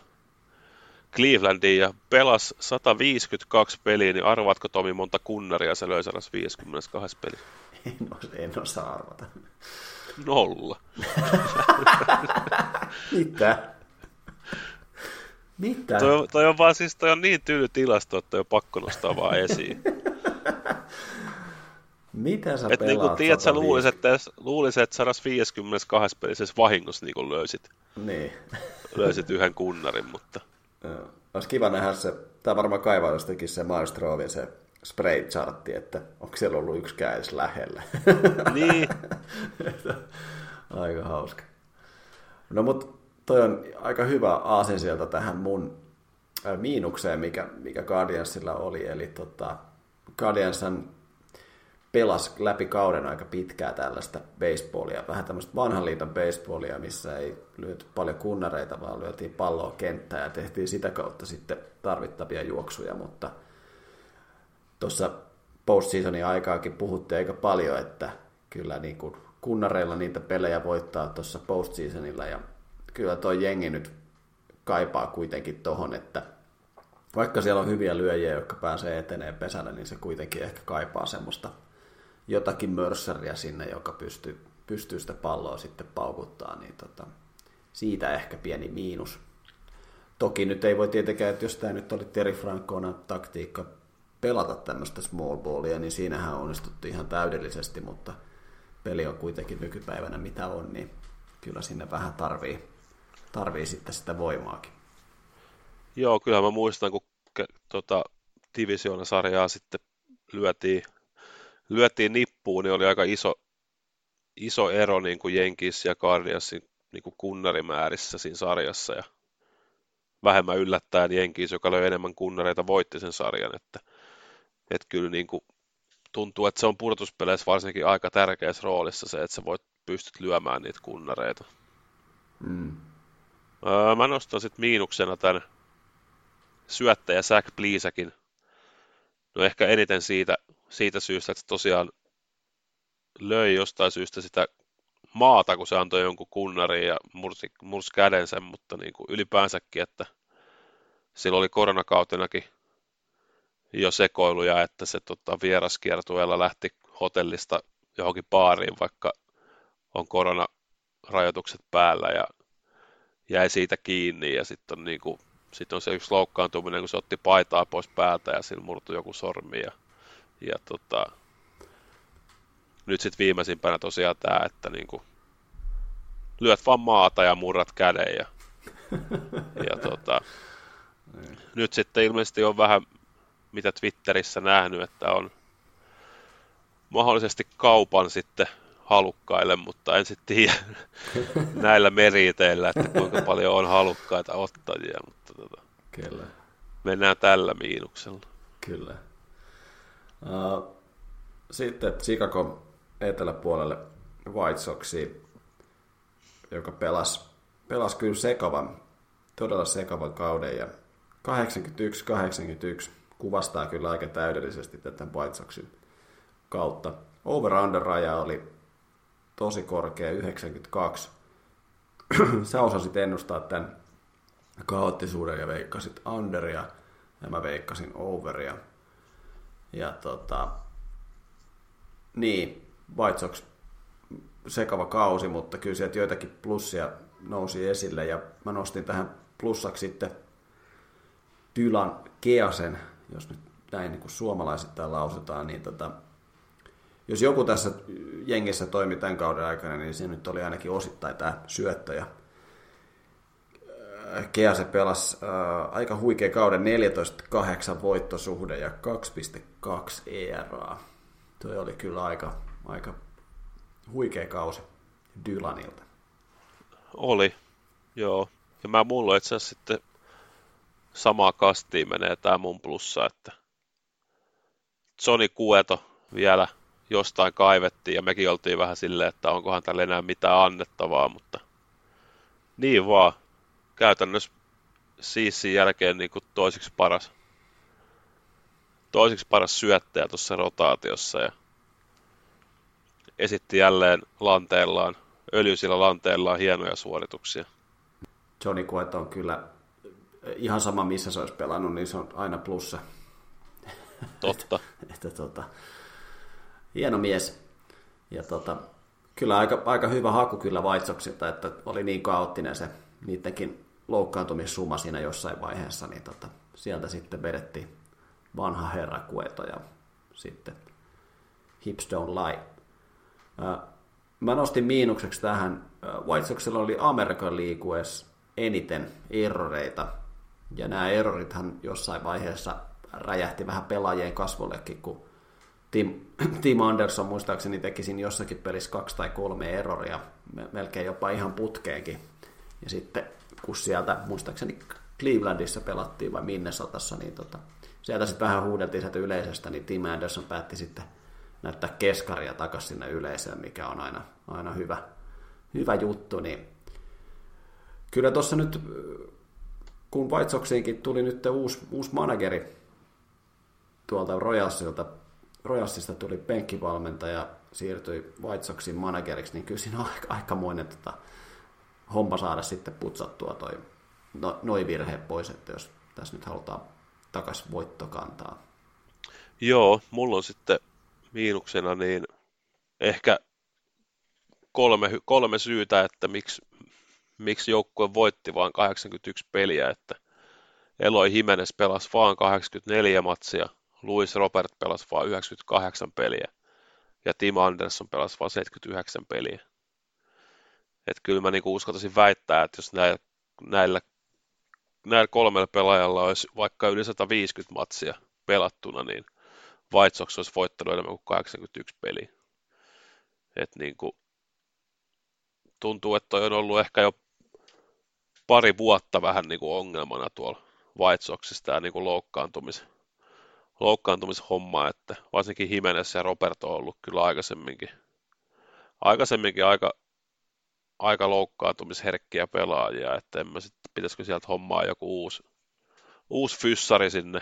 Clevelandiin ja pelasi 152 peliä, niin arvaatko Tomi monta kunnaria se löi 152 peliä? En, en osaa arvata. Nolla. [LAUGHS] Mitä? Mitä? Toi, toi, on vaan siis toi on niin tyyly tilasto, että on pakko nostaa vaan esiin. [LAUGHS] Mitä sä Et pelaat? niinku, tiedät, sä luulisit, että, luulisit, että 152 pelisessä vahingossa niin löysit, Niin. löysit yhden kunnarin, mutta Joo. Olisi kiva nähdä se, tämä varmaan kaivaa jostakin se Maestrovin se spray chartti, että onko siellä ollut yksikään edes lähellä. [LAUGHS] niin, aika hauska. No mut toi on aika hyvä aasin sieltä tähän mun äh, miinukseen, mikä, mikä Guardiansilla oli. Eli tota, Guardianshan pelasi läpi kauden aika pitkää tällaista baseballia, vähän tämmöistä vanhan liiton baseballia, missä ei lyöty paljon kunnareita, vaan lyötiin palloa kenttään ja tehtiin sitä kautta sitten tarvittavia juoksuja, mutta tuossa postseasonin aikaakin puhuttiin aika paljon, että kyllä niin kuin kunnareilla niitä pelejä voittaa tuossa postseasonilla ja kyllä toi jengi nyt kaipaa kuitenkin tohon, että vaikka siellä on hyviä lyöjiä, jotka pääsee eteneen pesällä, niin se kuitenkin ehkä kaipaa semmoista jotakin mörssäriä sinne, joka pystyy, pystyy sitä palloa sitten paukuttaa, niin tota, siitä ehkä pieni miinus. Toki nyt ei voi tietenkään, että jos tämä nyt oli Terry Francona taktiikka pelata tämmöistä small ballia, niin siinähän onnistuttiin ihan täydellisesti, mutta peli on kuitenkin nykypäivänä mitä on, niin kyllä sinne vähän tarvii, tarvii sitten sitä voimaakin. joo, kyllä mä muistan, kun tota, Divisioona-sarjaa sitten lyötiin, lyötiin nippuun, niin oli aika iso, iso ero niin kuin Jenkis ja Guardiansin niin kuin kunnarimäärissä siinä sarjassa ja vähemmän yllättäen Jenkis, joka löi enemmän kunnareita, voitti sen sarjan, että, että kyllä niin kuin tuntuu, että se on pudotuspeleissä varsinkin aika tärkeässä roolissa se, että sä voit pystyt lyömään niitä kunnareita. Mm. Öö, mä nostan sitten miinuksena tämän syöttäjä Zach Pleasäkin. No ehkä eniten siitä, siitä syystä, että se tosiaan löi jostain syystä sitä maata, kun se antoi jonkun kunnariin ja mursi, mursi kädensä, mutta niin kuin ylipäänsäkin, että sillä oli koronakautenakin jo sekoiluja, että se tota, vieraskiertueella lähti hotellista johonkin baariin, vaikka on koronarajoitukset päällä ja jäi siitä kiinni ja sitten on, niin kuin, sit on se yksi loukkaantuminen, kun se otti paitaa pois päältä ja sillä murtui joku sormi ja, ja tota, nyt sitten viimeisimpänä tosiaan tämä, että niin kuin, lyöt vaan maata ja murrat käden ja, [LAUGHS] ja tota, nyt sitten ilmeisesti on vähän mitä Twitterissä nähnyt, että on mahdollisesti kaupan sitten halukkaille, mutta en sitten tiedä [LAUGHS] näillä meriteillä, että kuinka paljon on halukkaita ottajia, mutta tota, Kyllä. mennään tällä miinuksella. Kyllä. Uh, sitten Chicago eteläpuolelle White Soxi, joka pelasi, pelasi kyllä sekavan, todella sekavan kauden ja 81-81 kuvastaa kyllä aika täydellisesti tätä White Soxin kautta. Over-under-raja oli tosi korkea, 92. [CLEARS THROAT] Sä osasit ennustaa tämän kaoottisuuden ja veikkasit underia, ja mä veikkasin overia. Ja tota, niin, White Sox sekava kausi, mutta kyllä sieltä joitakin plussia nousi esille, ja mä nostin tähän plussaksi sitten Dylan Keasen, jos nyt näin niin kuin suomalaisittain lausutaan, niin tota, jos joku tässä jengissä toimi tämän kauden aikana, niin se nyt oli ainakin osittain tämä syöttö. Ja Kease pelasi äh, aika huikea kauden 14-8 voittosuhde ja 2,2 ERA. Tuo oli kyllä aika, aika huikea kausi Dylanilta. Oli, joo. Ja mä mulla itse asiassa sitten samaa kastiin menee tämä mun plussa, että Johnny Kueto vielä jostain kaivettiin ja mekin oltiin vähän silleen, että onkohan tällä enää mitään annettavaa, mutta niin vaan. Käytännössä Siissin jälkeen niin kuin toiseksi paras toiseksi paras syöttäjä tuossa rotaatiossa ja esitti jälleen lanteellaan, öljysillä lanteellaan hienoja suorituksia. Johnny Cueto on kyllä ihan sama missä se olisi pelannut, niin se on aina plussa. Totta. [LAUGHS] että, tota, hieno mies. Ja tota, kyllä aika, aika hyvä haku kyllä Vaitsoksilta, että oli niin kaoottinen se niidenkin loukkaantumissuma siinä jossain vaiheessa, niin tota, sieltä sitten vedettiin vanha herra Kueto ja sitten Hips Don't Lie. Mä nostin miinukseksi tähän, White Soxilla oli Amerikan liikuessa eniten erroreita, ja nämä errorithan jossain vaiheessa räjähti vähän pelaajien kasvollekin, kun Tim, [CLEARS THROAT] Tim Anderson muistaakseni teki siinä jossakin pelissä kaksi tai kolme eroria, melkein jopa ihan putkeenkin. Ja sitten kun sieltä, muistaakseni Clevelandissa pelattiin vai minne sotassa, niin tota, sieltä sitten vähän huudeltiin sieltä yleisöstä, niin Tim Anderson päätti sitten näyttää keskaria takaisin sinne yleisöön, mikä on aina, aina hyvä, hyvä juttu, niin kyllä tuossa nyt, kun White Soxiinkin tuli nyt uusi, uusi manageri tuolta Royalsilta, Royalsista tuli penkkivalmentaja, siirtyi Soxin manageriksi, niin kyllä siinä on aika, aikamoinen tota, homma saada sitten putsattua toi, no, noi virheet pois, että jos tässä nyt halutaan takaisin voittokantaa. Joo, mulla on sitten miinuksena niin ehkä kolme, kolme syytä, että miksi, miksi joukkue voitti vain 81 peliä, että Eloi Jimenez pelasi vaan 84 matsia, Luis Robert pelasi vain 98 peliä ja Tim Anderson pelasi vain 79 peliä. Että kyllä mä niinku uskaltaisin väittää, että jos näillä, näillä, näillä kolmella pelaajalla olisi vaikka yli 150 matsia pelattuna, niin White Sox olisi voittanut enemmän kuin 81 peliä. Et niinku, tuntuu, että toi on ollut ehkä jo pari vuotta vähän niinku ongelmana tuolla White Soxissa tämä niinku loukkaantumis, loukkaantumishomma, että varsinkin Jimenez ja Roberto on ollut kyllä aikaisemminkin, aikaisemminkin aika, aika loukkaantumisherkkiä pelaajia, että en mä sitten, pitäisikö sieltä hommaa joku uusi, uusi fyssari sinne,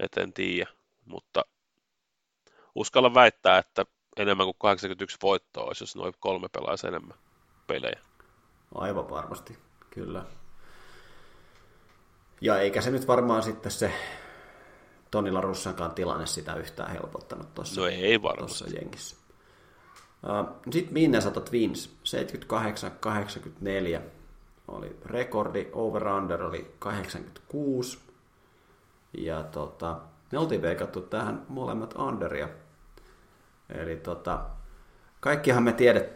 et en tiedä, mutta uskalla väittää, että enemmän kuin 81 voittoa olisi, jos noin kolme pelaisi enemmän pelejä. Aivan varmasti, kyllä. Ja eikä se nyt varmaan sitten se Tonilla Russankaan tilanne sitä yhtään helpottanut tuossa, no ei varmasti. tuossa jengissä. Sitten Minnesota Twins, 78-84 oli rekordi, over-under oli 86. Ja tota, me oltiin veikattu tähän molemmat underia. Eli tota, kaikkihan me tiedet,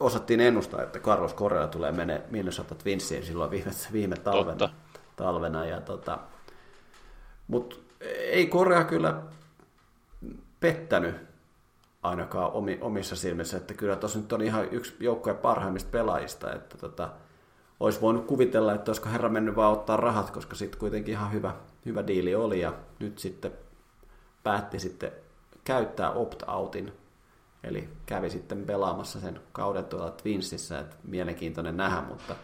osattiin ennustaa, että Carlos Correa tulee menee Minnesota Twinsiin silloin viime, viime talvena. talvena ja tota, Mutta ei Correa kyllä pettänyt ainakaan omi, omissa silmissä, että kyllä tuossa nyt on ihan yksi joukkojen parhaimmista pelaajista, että tota, olisi voinut kuvitella, että olisiko herra mennyt vaan ottaa rahat, koska sitten kuitenkin ihan hyvä, hyvä diili oli ja nyt sitten päätti sitten käyttää opt-outin, eli kävi sitten pelaamassa sen kauden tuolla Twinsissä, että mielenkiintoinen nähdä, mutta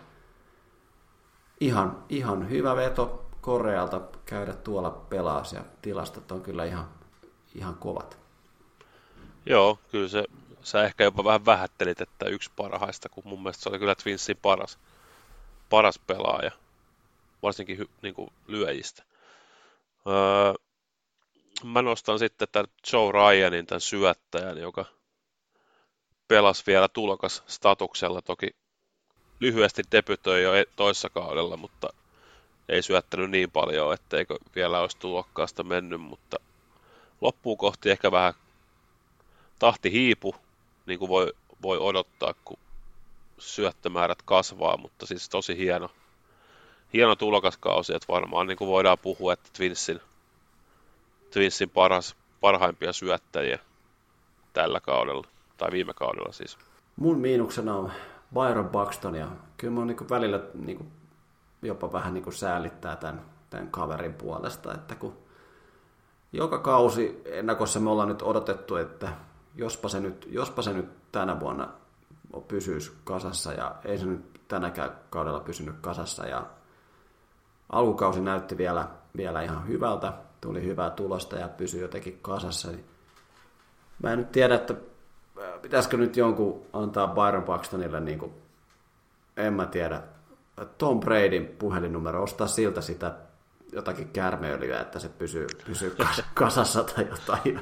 ihan, ihan hyvä veto Korealta käydä tuolla pelaas ja tilastot on kyllä ihan, ihan kovat. Joo, kyllä se, sä ehkä jopa vähän vähättelit, että yksi parhaista, kun mun mielestä se oli kyllä Twinsin paras, paras pelaaja, varsinkin hy, niin kuin lyöjistä. Öö, mä nostan sitten tämän Joe Ryanin, tämän syöttäjän, joka pelasi vielä tulokas statuksella, toki lyhyesti debytöi jo e-, toissa kaudella, mutta ei syöttänyt niin paljon, etteikö vielä olisi tulokkaasta mennyt, mutta loppuun kohti ehkä vähän tahti hiipu, niin kuin voi, voi odottaa, kun syöttömäärät kasvaa, mutta siis tosi hieno, hieno tulokaskausi, että varmaan niin kuin voidaan puhua, että Twinsin, Twinsin paras, parhaimpia syöttäjiä tällä kaudella, tai viime kaudella siis. Mun miinuksena on Byron Buxton, ja kyllä mä niin välillä niin kuin, jopa vähän niin kuin säälittää tämän, tämän kaverin puolesta, että kun joka kausi ennakossa me ollaan nyt odotettu, että jospa se nyt, jospa se nyt tänä vuonna pysyisi kasassa ja ei se nyt tänäkään kaudella pysynyt kasassa ja alkukausi näytti vielä, vielä ihan hyvältä, tuli hyvää tulosta ja pysyi jotenkin kasassa. Niin mä en nyt tiedä, että pitäisikö nyt jonkun antaa Byron Paxtonille, niin kuin, en mä tiedä, Tom Bradyn puhelinnumero, ostaa siltä sitä jotakin kärmeöljyä, että se pysyy, pysyy kasassa tai jotain.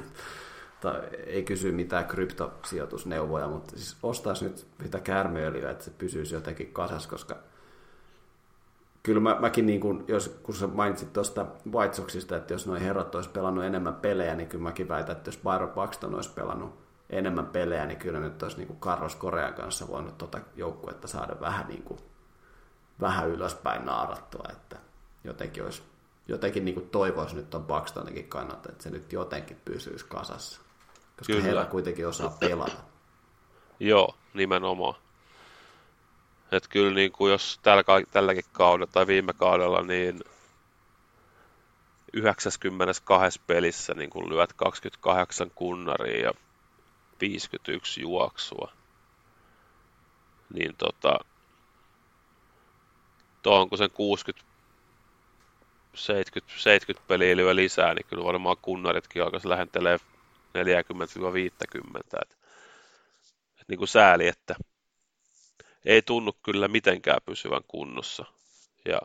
Tai ei kysy mitään kryptosijoitusneuvoja, mutta siis ostaisi nyt sitä kärmeöljyä, että se pysyisi jotenkin kasassa, koska kyllä mä, mäkin, niin kun, jos, kun sä mainitsit tuosta White Soxista, että jos noin herrat olisi pelannut enemmän pelejä, niin kyllä mäkin väitän, että jos Byron Paxton olisi pelannut enemmän pelejä, niin kyllä nyt olisi niin kuin Carlos Korean kanssa voinut tuota joukkuetta saada vähän, niin kuin, vähän ylöspäin naarattua, että jotenkin olisi jotenkin niin kuin toivoisi nyt on Paxtonikin kannalta, että se nyt jotenkin pysyisi kasassa. Koska Kyllä. heillä kuitenkin osaa pelata. Joo, nimenomaan. Että kyllä niin kuin jos tällä, tälläkin kaudella tai viime kaudella, niin 92 pelissä niin kun lyöt 28 kunnaria ja 51 juoksua, niin tota, tuohon kun sen 60 70, 70 peliä lyö lisää, niin kyllä varmaan kunnaritkin alkaisi lähentelee 40-50. Et, et niin kuin sääli, että ei tunnu kyllä mitenkään pysyvän kunnossa. Ja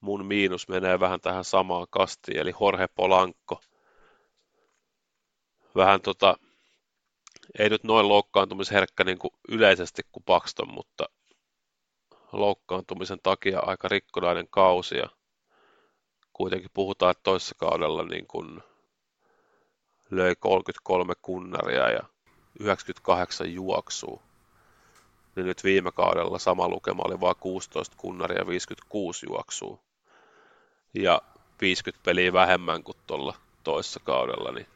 mun miinus menee vähän tähän samaan kastiin, eli Jorge Polanko. Vähän tota, ei nyt noin loukkaantumisherkkä niin kuin yleisesti kuin Paxton, mutta loukkaantumisen takia aika rikkonainen kausi. Ja kuitenkin puhutaan, että toisessa kaudella niin kuin löi 33 kunnaria ja 98 juoksua. Niin nyt viime kaudella sama lukema oli vain 16 kunnaria ja 56 juoksua. Ja 50 peliä vähemmän kuin tuolla toisessa kaudella, niin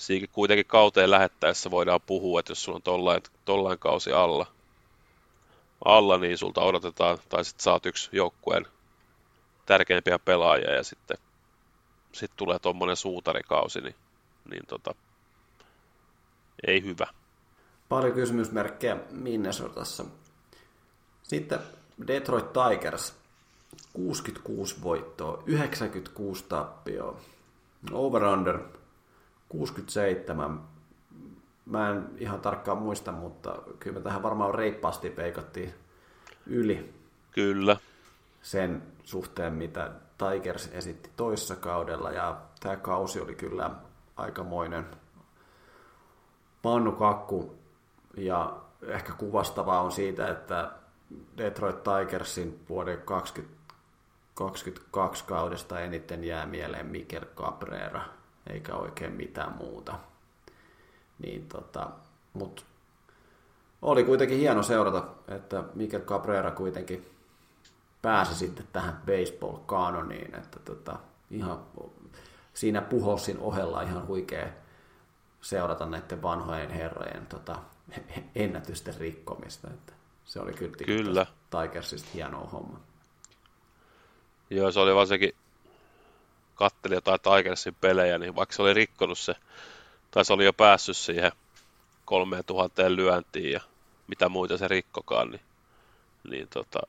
Siinäkin kuitenkin kauteen lähettäessä voidaan puhua, että jos sulla on tollain, tollain kausi alla, alla, niin sulta odotetaan, tai sitten saat yksi joukkueen tärkeimpiä pelaajia ja sitten sit tulee tuommoinen suutarikausi, niin, niin tota, ei hyvä. Paljon kysymysmerkkejä Minnesotassa. Sitten Detroit Tigers, 66 voittoa, 96 tappioa, over-under 67. Mä en ihan tarkkaan muista, mutta kyllä me tähän varmaan reippaasti veikattiin yli. Kyllä sen suhteen, mitä Tigers esitti toissa kaudella, ja tämä kausi oli kyllä aikamoinen pannukakku, ja ehkä kuvastavaa on siitä, että Detroit Tigersin vuoden 2022 kaudesta eniten jää mieleen Mikel Cabrera, eikä oikein mitään muuta. Niin tota, mut oli kuitenkin hieno seurata, että Mikel Cabrera kuitenkin pääsi sitten tähän baseball-kanoniin, että tota, ihan siinä puhossin ohella ihan huikea seurata näiden vanhojen herrojen tota, ennätysten rikkomista. Että se oli kyllä, kyllä. Tigersista hienoa homma. Joo, se oli varsinkin, katteli jotain Tigersin pelejä, niin vaikka se oli rikkonut se, tai se oli jo päässyt siihen 3000 lyöntiin ja mitä muita se rikkokaan, niin, niin tota,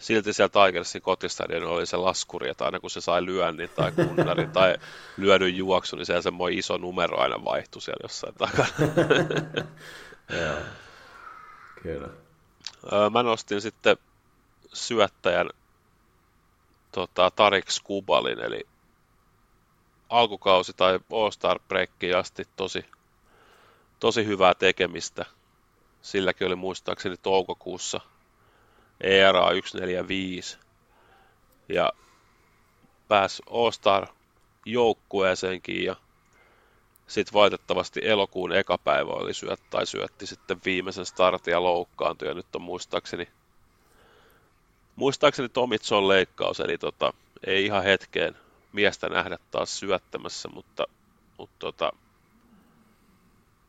silti siellä Tigersin kotistadion oli se laskuri, että aina kun se sai lyönnin tai kunnarin tai lyödyn juoksu, niin siellä semmoinen iso numero aina vaihtui siellä jossain takana. [LAUGHS] Joo, kyllä. Mä nostin sitten syöttäjän tota, Tarik Skubalin, eli alkukausi tai All-Star Breakkiin asti tosi, tosi hyvää tekemistä. Silläkin oli muistaakseni toukokuussa – ERA 145 ja pääsi All-Star joukkueeseenkin ja sitten valitettavasti elokuun eka päivä oli syöt, tai syötti sitten viimeisen startin ja loukkaantui ja nyt on muistaakseni muistaakseni Tomitson leikkaus, eli tota, ei ihan hetkeen miestä nähdä taas syöttämässä, mutta, mutta tota,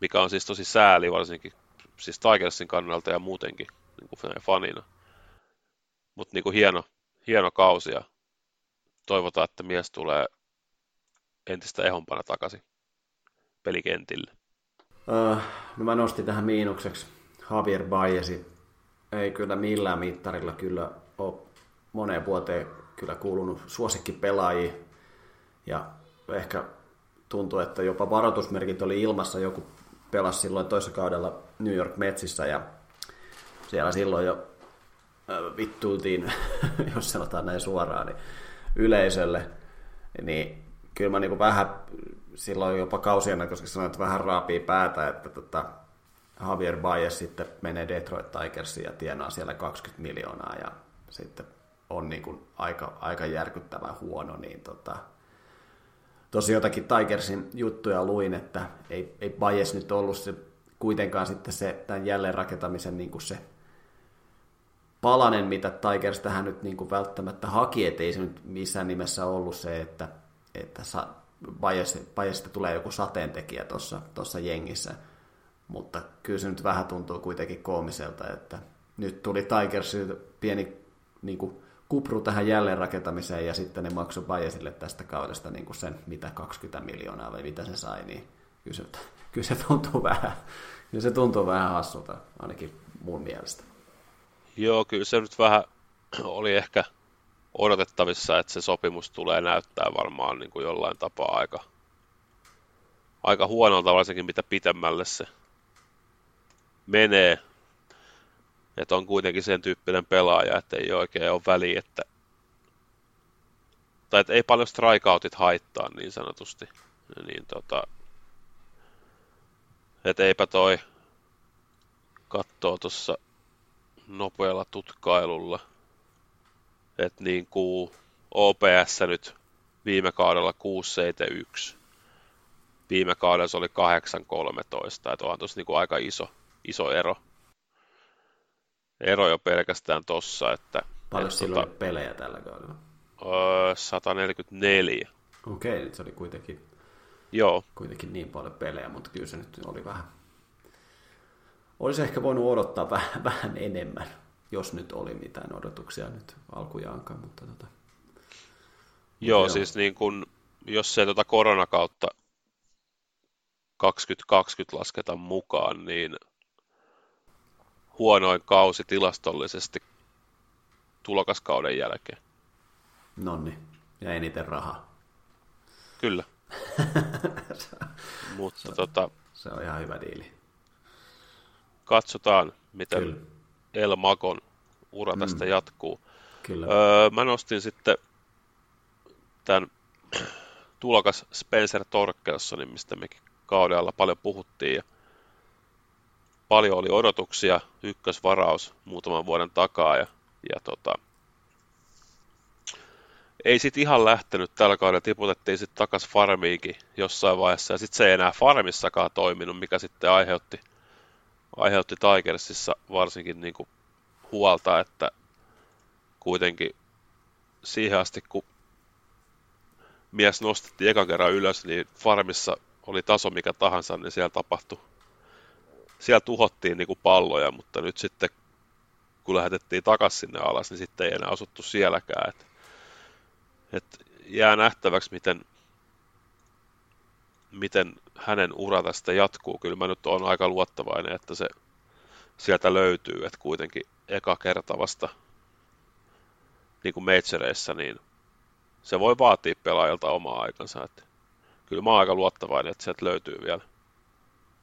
mikä on siis tosi sääli varsinkin siis Tigersin kannalta ja muutenkin niin kuin fanina. Mutta niin hieno, hieno kausi ja toivotaan, että mies tulee entistä ehompana takaisin pelikentille. Uh, no mä nostin tähän miinukseksi Javier Baezi. Ei kyllä millään mittarilla kyllä ole moneen vuoteen kyllä kuulunut suosikkipelaajia. Ja ehkä tuntuu, että jopa varoitusmerkit oli ilmassa. Joku pelasi silloin toisessa kaudella New York Metsissä ja siellä silloin jo vittuiltiin, [LAUGHS] jos sanotaan näin suoraan, niin yleisölle. Niin kyllä mä niin vähän silloin jopa kausien koska sanoin, että vähän raapii päätä, että tota, Javier Baez sitten menee Detroit Tigersiin ja tienaa siellä 20 miljoonaa ja sitten on niin kuin aika, aika järkyttävän huono, niin tota, tosi jotakin Tigersin juttuja luin, että ei, ei Baez nyt ollut se, kuitenkaan sitten se tämän jälleenrakentamisen niin kuin se palanen, mitä Tigers tähän nyt niin kuin välttämättä haki, että ei se nyt missään nimessä ollut se, että, että Baezista tulee joku sateentekijä tuossa jengissä, mutta kyllä se nyt vähän tuntuu kuitenkin koomiselta, että nyt tuli Tigersilta pieni niin kuin, kupru tähän jälleenrakentamiseen ja sitten ne maksoi Baezille tästä kaudesta niin kuin sen mitä 20 miljoonaa vai mitä se sai, niin kyllä se, kyllä se tuntuu vähän, kyllä se tuntuu vähän hassulta, ainakin mun mielestä. Joo, kyllä se nyt vähän oli ehkä odotettavissa, että se sopimus tulee näyttää varmaan niin kuin jollain tapaa aika, aika huonolta, varsinkin mitä pitemmälle se menee. Että on kuitenkin sen tyyppinen pelaaja, että ei oikein ole väliä, että tai että ei paljon strikeoutit haittaa niin sanotusti. Niin tota, että eipä toi kattoo tuossa nopealla tutkailulla, että niin kuin OPS nyt viime kaudella 671, viime kaudella se oli 813, että onhan tuossa niin kuin aika iso, iso ero. Ero jo pelkästään tossa, että... Paljon silloin tota, pelejä tällä kaudella? Öö, 144. Okei, okay, se oli kuitenkin, Joo. kuitenkin niin paljon pelejä, mutta kyllä se nyt oli vähän olisi ehkä voinut odottaa [LAUGHS] vähän, vähän enemmän, jos nyt oli mitään odotuksia nyt alkujaankaan. Mutta tota, joo, joo, siis niin kun, jos se tota koronakautta 2020 lasketa mukaan, niin huonoin kausi tilastollisesti tulokaskauden jälkeen. Nonni, ja eniten rahaa. Kyllä. [LAUGHS] Mutta se, tota, se on ihan hyvä diili katsotaan, miten Kyllä. El Magon ura tästä mm. jatkuu. Kyllä. Öö, mä nostin sitten tämän [CLEARS THROAT] tulokas Spencer Torkelsonin, mistä mekin kaudella paljon puhuttiin. Ja paljon oli odotuksia, ykkösvaraus muutaman vuoden takaa ja, ja tota, ei sitten ihan lähtenyt tällä kaudella, tiputettiin sitten takas farmiinkin jossain vaiheessa ja sitten se ei enää farmissakaan toiminut, mikä sitten aiheutti aiheutti Tigersissa varsinkin niin kuin huolta, että kuitenkin siihen asti, kun mies nostettiin ekan kerran ylös, niin farmissa oli taso mikä tahansa, niin siellä tapahtui, siellä tuhottiin niin kuin palloja, mutta nyt sitten kun lähetettiin takaisin sinne alas, niin sitten ei enää asuttu sielläkään. Et, et jää nähtäväksi, miten, miten hänen ura tästä jatkuu. Kyllä mä nyt olen aika luottavainen, että se sieltä löytyy, että kuitenkin eka kerta vasta niin kuin majoreissa, niin se voi vaatia pelaajilta omaa aikansa. Että kyllä mä oon aika luottavainen, että sieltä löytyy vielä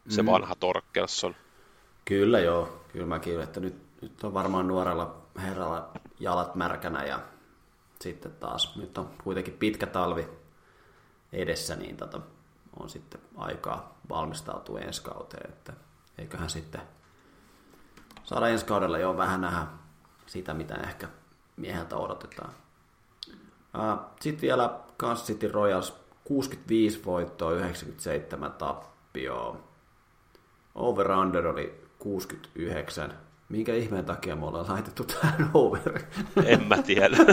se mm. vanha Torkelson. Kyllä joo, kyllä mäkin, että nyt, nyt on varmaan nuorella herralla jalat märkänä ja sitten taas nyt on kuitenkin pitkä talvi edessä, niin tota, on sitten aikaa valmistautua ensi kauteen, että eiköhän sitten saada ensi kaudella jo vähän nähdä sitä, mitä ehkä mieheltä odotetaan. Sitten vielä Kansas City Royals 65 voittoa, 97 tappioa. Over-under oli 69. Minkä ihmeen takia me ollaan laitettu tähän over? En mä tiedä. [LAUGHS]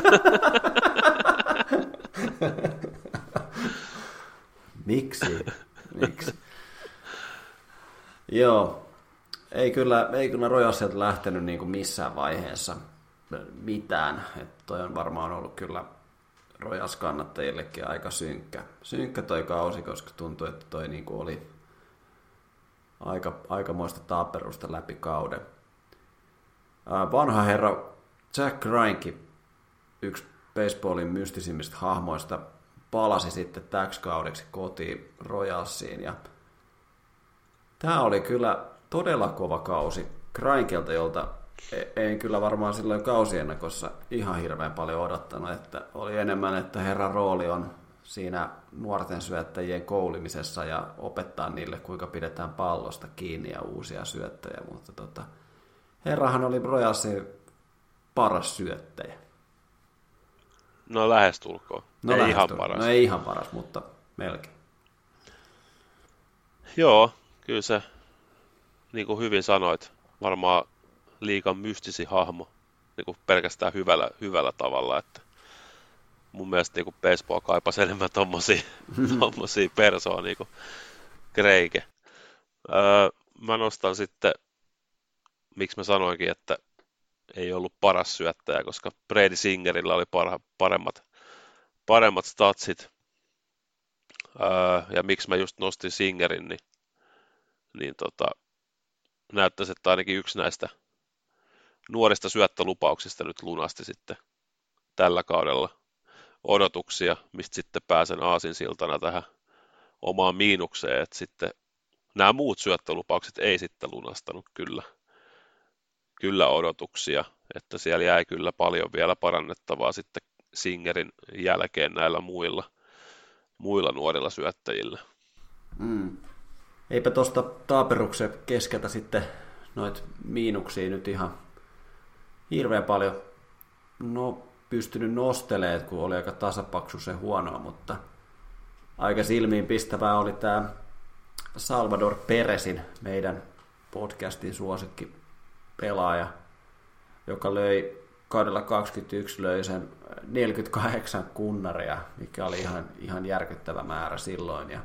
Miksi? [LAUGHS] Miksi? Joo, ei kyllä, ei kyllä Rojalsilta lähtenyt niin kuin missään vaiheessa mitään. Että toi on varmaan ollut kyllä Rojas kannattajillekin aika synkkä. Synkkä toi kausi, koska tuntui, että toi niin kuin oli aika, aikamoista taaperusta läpi kauden. Vanha herra Jack Reinke yksi baseballin mystisimmistä hahmoista palasi sitten täksi kaudeksi kotiin Royalsiin ja tämä oli kyllä todella kova kausi Krainkelta, jolta e- en kyllä varmaan silloin kausiennakossa ihan hirveän paljon odottanut, että oli enemmän, että herran rooli on siinä nuorten syöttäjien koulimisessa ja opettaa niille, kuinka pidetään pallosta kiinni ja uusia syöttäjiä, mutta tota, herrahan oli Royalsin paras syöttäjä. No lähestulkoon. No ei ihan paras. No ei ihan paras, mutta melkein. Joo, kyllä se, niin kuin hyvin sanoit, varmaan liikan mystisi hahmo niin kuin pelkästään hyvällä, hyvällä tavalla, että mun mielestä niin kuin baseball kaipasi enemmän tommosia, [LAUGHS] tommosia persoa niin kuin Kreike. Öö, mä nostan sitten, miksi mä sanoinkin, että ei ollut paras syöttäjä, koska Brady Singerillä oli parha, paremmat, paremmat statsit. Öö, ja miksi mä just nostin Singerin, niin, niin tota, näyttäisi, että ainakin yksi näistä nuorista syöttölupauksista nyt lunasti sitten tällä kaudella odotuksia, mistä sitten pääsen aasinsiltana tähän omaan miinukseen, että sitten nämä muut syöttölupaukset ei sitten lunastanut kyllä, kyllä odotuksia, että siellä jäi kyllä paljon vielä parannettavaa sitten Singerin jälkeen näillä muilla, muilla nuorilla syöttäjillä. Mm. Eipä tuosta taaperuksen keskeltä sitten noit miinuksia nyt ihan hirveän paljon no, pystynyt nostelemaan, kun oli aika tasapaksu se huonoa, mutta aika silmiin pistävää oli tämä Salvador Peresin, meidän podcastin suosikki pelaaja, joka löi kaudella 21 löi sen 48 kunnaria, mikä oli ihan, ihan järkyttävä määrä silloin. Ja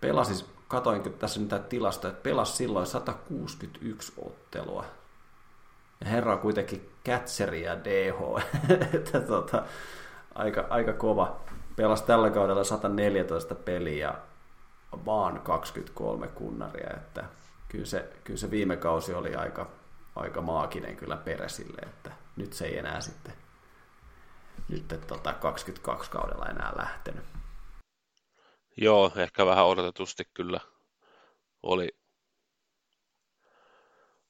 pelasi, katoin tässä nyt tilasta, että pelasi silloin 161 ottelua. Ja herra on kuitenkin catcheri ja DH, [LAUGHS] että tota, aika, aika kova. Pelasi tällä kaudella 114 peliä ja vaan 23 kunnaria, että kyllä se, kyllä se viime kausi oli aika, aika maaginen kyllä Peresille, että nyt se ei enää sitten nyt tota 22 kaudella enää lähtenyt. Joo, ehkä vähän odotetusti kyllä oli,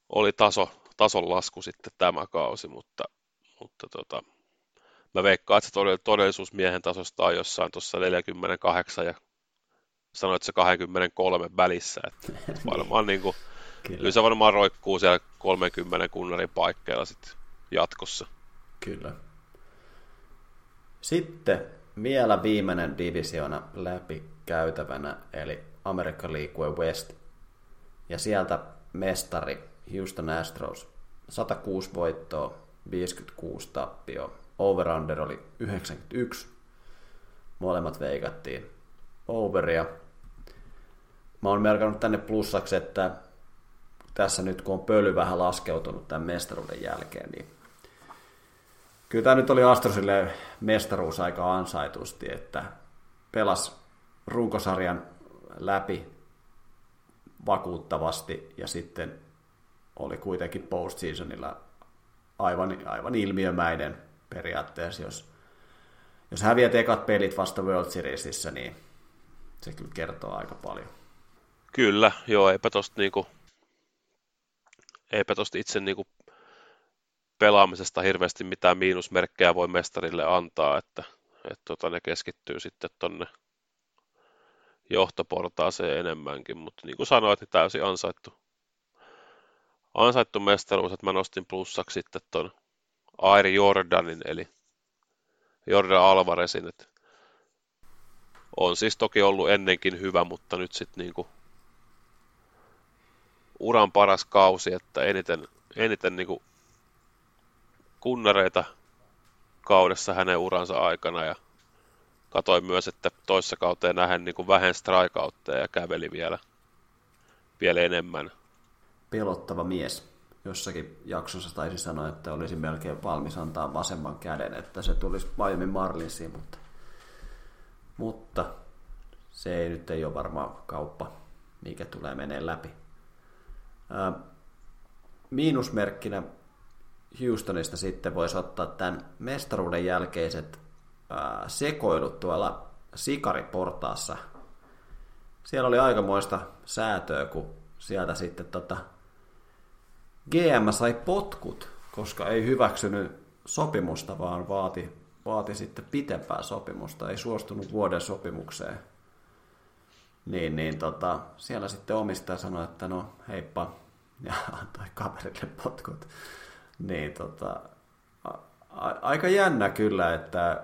oli taso, tason lasku sitten tämä kausi, mutta, mutta tota, mä veikkaan, että se todellisuusmiehen tasosta on jossain tuossa 48 ja sanoit se 23 välissä, että [LAUGHS] varmaan niin kuin, kyllä. kyllä se varmaan roikkuu siellä 30 kunnarin paikkeilla sitten jatkossa. Kyllä. Sitten vielä viimeinen divisiona läpi käytävänä, eli American League West. Ja sieltä mestari Houston Astros. 106 voittoa, 56 tappio. Over-under oli 91. Molemmat veikattiin overia. Mä oon merkannut tänne plussaksi, että tässä nyt kun on pöly vähän laskeutunut tämän mestaruuden jälkeen, niin kyllä tämä nyt oli Astrosille mestaruus aika ansaitusti, että pelas runkosarjan läpi vakuuttavasti ja sitten oli kuitenkin postseasonilla aivan, aivan ilmiömäinen periaatteessa, jos, jos häviät ekat pelit vasta World Seriesissä, niin se kyllä kertoo aika paljon. Kyllä, joo, eipä tosta niinku, eipä tosta itse niinku pelaamisesta hirveästi mitään miinusmerkkejä voi mestarille antaa, että, että tota, ne keskittyy sitten tonne johtoportaaseen enemmänkin, mutta niin kuin sanoit, niin täysin ansaittu, ansaittu mestaruus, että mä nostin plussaksi sitten ton Airi Jordanin, eli Jordan Alvarezin, että on siis toki ollut ennenkin hyvä, mutta nyt sitten niinku uran paras kausi, että eniten, eniten niinku kunnareita kaudessa hänen uransa aikana ja katoin myös, että toissa kauteen nähen niin kuin vähän strikeoutteja ja käveli vielä, vielä enemmän. Pelottava mies. Jossakin jaksossa taisi sanoa, että olisi melkein valmis antaa vasemman käden, että se tulisi Miami Marlinsiin, mutta, mutta se ei nyt ei ole varmaan kauppa, mikä tulee menee läpi. Ää, miinusmerkkinä Houstonista sitten voisi ottaa tämän mestaruuden jälkeiset ää, sekoilut tuolla Sikariportaassa. Siellä oli aikamoista säätöä, kun sieltä sitten tota, GM sai potkut, koska ei hyväksynyt sopimusta, vaan vaati, vaati sitten pitempää sopimusta, ei suostunut vuoden sopimukseen. Niin, niin tota, siellä sitten omistaja sanoi, että no heippa, ja [LAUGHS] antoi kaverille potkut. Niin tota, a, a, aika jännä kyllä, että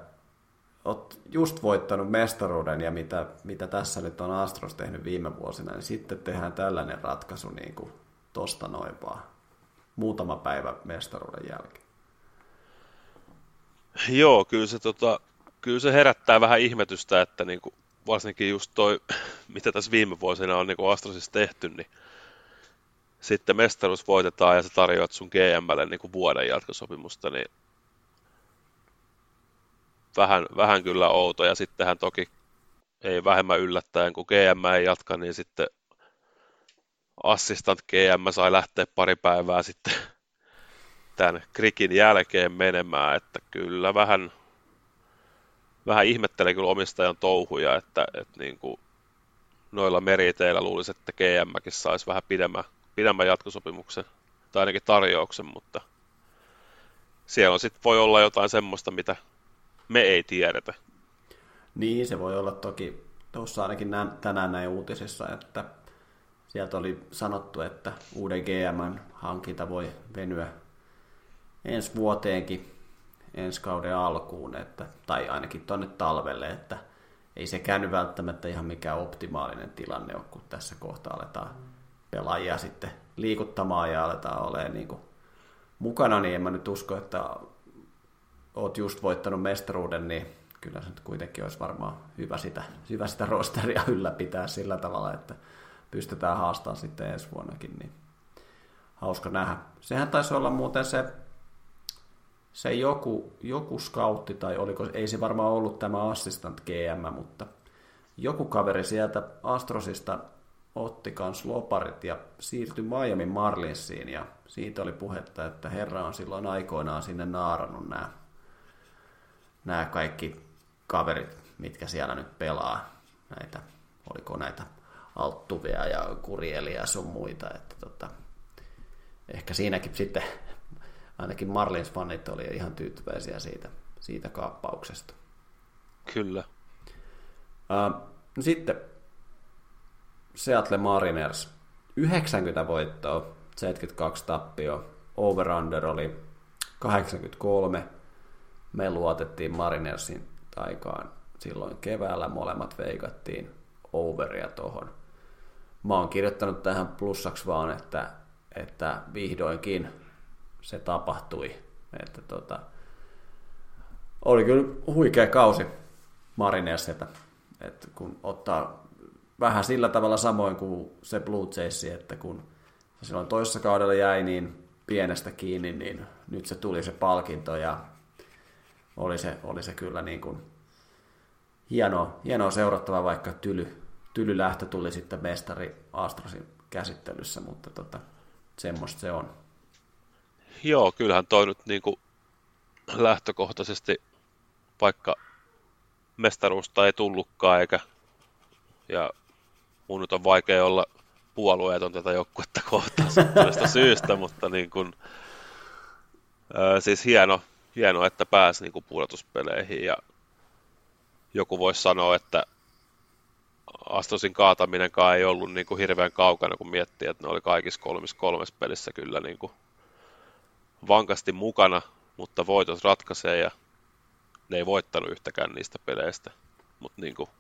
oot just voittanut mestaruuden ja mitä, mitä tässä nyt on Astros tehnyt viime vuosina, niin sitten tehdään tällainen ratkaisu niin kuin tosta noin vaan muutama päivä mestaruuden jälkeen. Joo, kyllä se, tota, kyllä se herättää vähän ihmetystä, että niin kuin, varsinkin just toi, [LAUGHS] mitä tässä viime vuosina on niin kuin Astrosissa tehty, niin sitten mestaruus voitetaan ja sä tarjoat sun GMlle niin kuin vuoden jatkosopimusta, niin vähän, vähän kyllä outo. Ja sittenhän toki ei vähemmän yllättäen, kun GM ei jatka, niin sitten assistant GM sai lähteä pari päivää sitten tämän krikin jälkeen menemään, että kyllä vähän, vähän ihmettelen kyllä omistajan touhuja, että, että niin kuin noilla meriteillä luulisi, että GMkin saisi vähän pidemmän, pidemmän jatkosopimuksen tai ainakin tarjouksen, mutta siellä on sitten voi olla jotain semmoista, mitä me ei tiedetä. Niin, se voi olla toki tuossa ainakin nä- tänään näin uutisissa, että sieltä oli sanottu, että uuden GM hankinta voi venyä ensi vuoteenkin, ensi kauden alkuun, että, tai ainakin tuonne talvelle, että ei se käynyt välttämättä ihan mikään optimaalinen tilanne ole, kun tässä kohtaa aletaan pelaajia sitten liikuttamaan ja aletaan olemaan niin kuin mukana, niin en mä nyt usko, että oot just voittanut mestaruuden, niin kyllä se nyt kuitenkin olisi varmaan hyvä sitä, hyvä sitä rosteria ylläpitää sillä tavalla, että pystytään haastamaan sitten ensi vuonnakin, niin hauska nähdä. Sehän taisi olla muuten se, se joku, joku scoutti, tai oliko, ei se varmaan ollut tämä assistant GM, mutta joku kaveri sieltä Astrosista otti kans loparit ja siirtyi Miami Marlinsiin ja siitä oli puhetta, että herra on silloin aikoinaan sinne naarannut nämä, nämä kaikki kaverit, mitkä siellä nyt pelaa, näitä, oliko näitä Alttuvia ja Kurielia ja sun muita, että tota, ehkä siinäkin sitten ainakin Marlins-fanit oli ihan tyytyväisiä siitä, siitä kaappauksesta. Kyllä. Uh, sitten Seattle Mariners, 90 voittoa, 72 tappio, over-under oli 83, me luotettiin Marinersin taikaan silloin keväällä, molemmat veikattiin overia tuohon. Mä oon kirjoittanut tähän plussaksi vaan, että, että vihdoinkin se tapahtui. Että tota, oli kyllä huikea kausi Marinersilta, että kun ottaa vähän sillä tavalla samoin kuin se Blue Jays, että kun se silloin toisessa kaudella jäi niin pienestä kiinni, niin nyt se tuli se palkinto ja oli se, oli se kyllä niin kuin hienoa, hienoa seurattava, vaikka tyly, tyly lähtö tuli sitten mestari Astrosin käsittelyssä, mutta tota, semmoista se on. Joo, kyllähän toi nyt niin kuin lähtökohtaisesti, vaikka mestaruusta ei tullutkaan eikä ja mun nyt on vaikea olla puolueeton tätä joukkuetta kohtaan sattuneesta [LAUGHS] syystä, mutta niin kuin, siis hieno, hieno, että pääsi niin kuin pudotuspeleihin ja joku voisi sanoa, että Astrosin kaataminenkaan ei ollut niin kuin hirveän kaukana, kun miettii, että ne oli kaikissa kolmessa kolmessa pelissä kyllä niin kuin vankasti mukana, mutta voitot ratkaisee ja ne ei voittanut yhtäkään niistä peleistä. Mutta niin kuin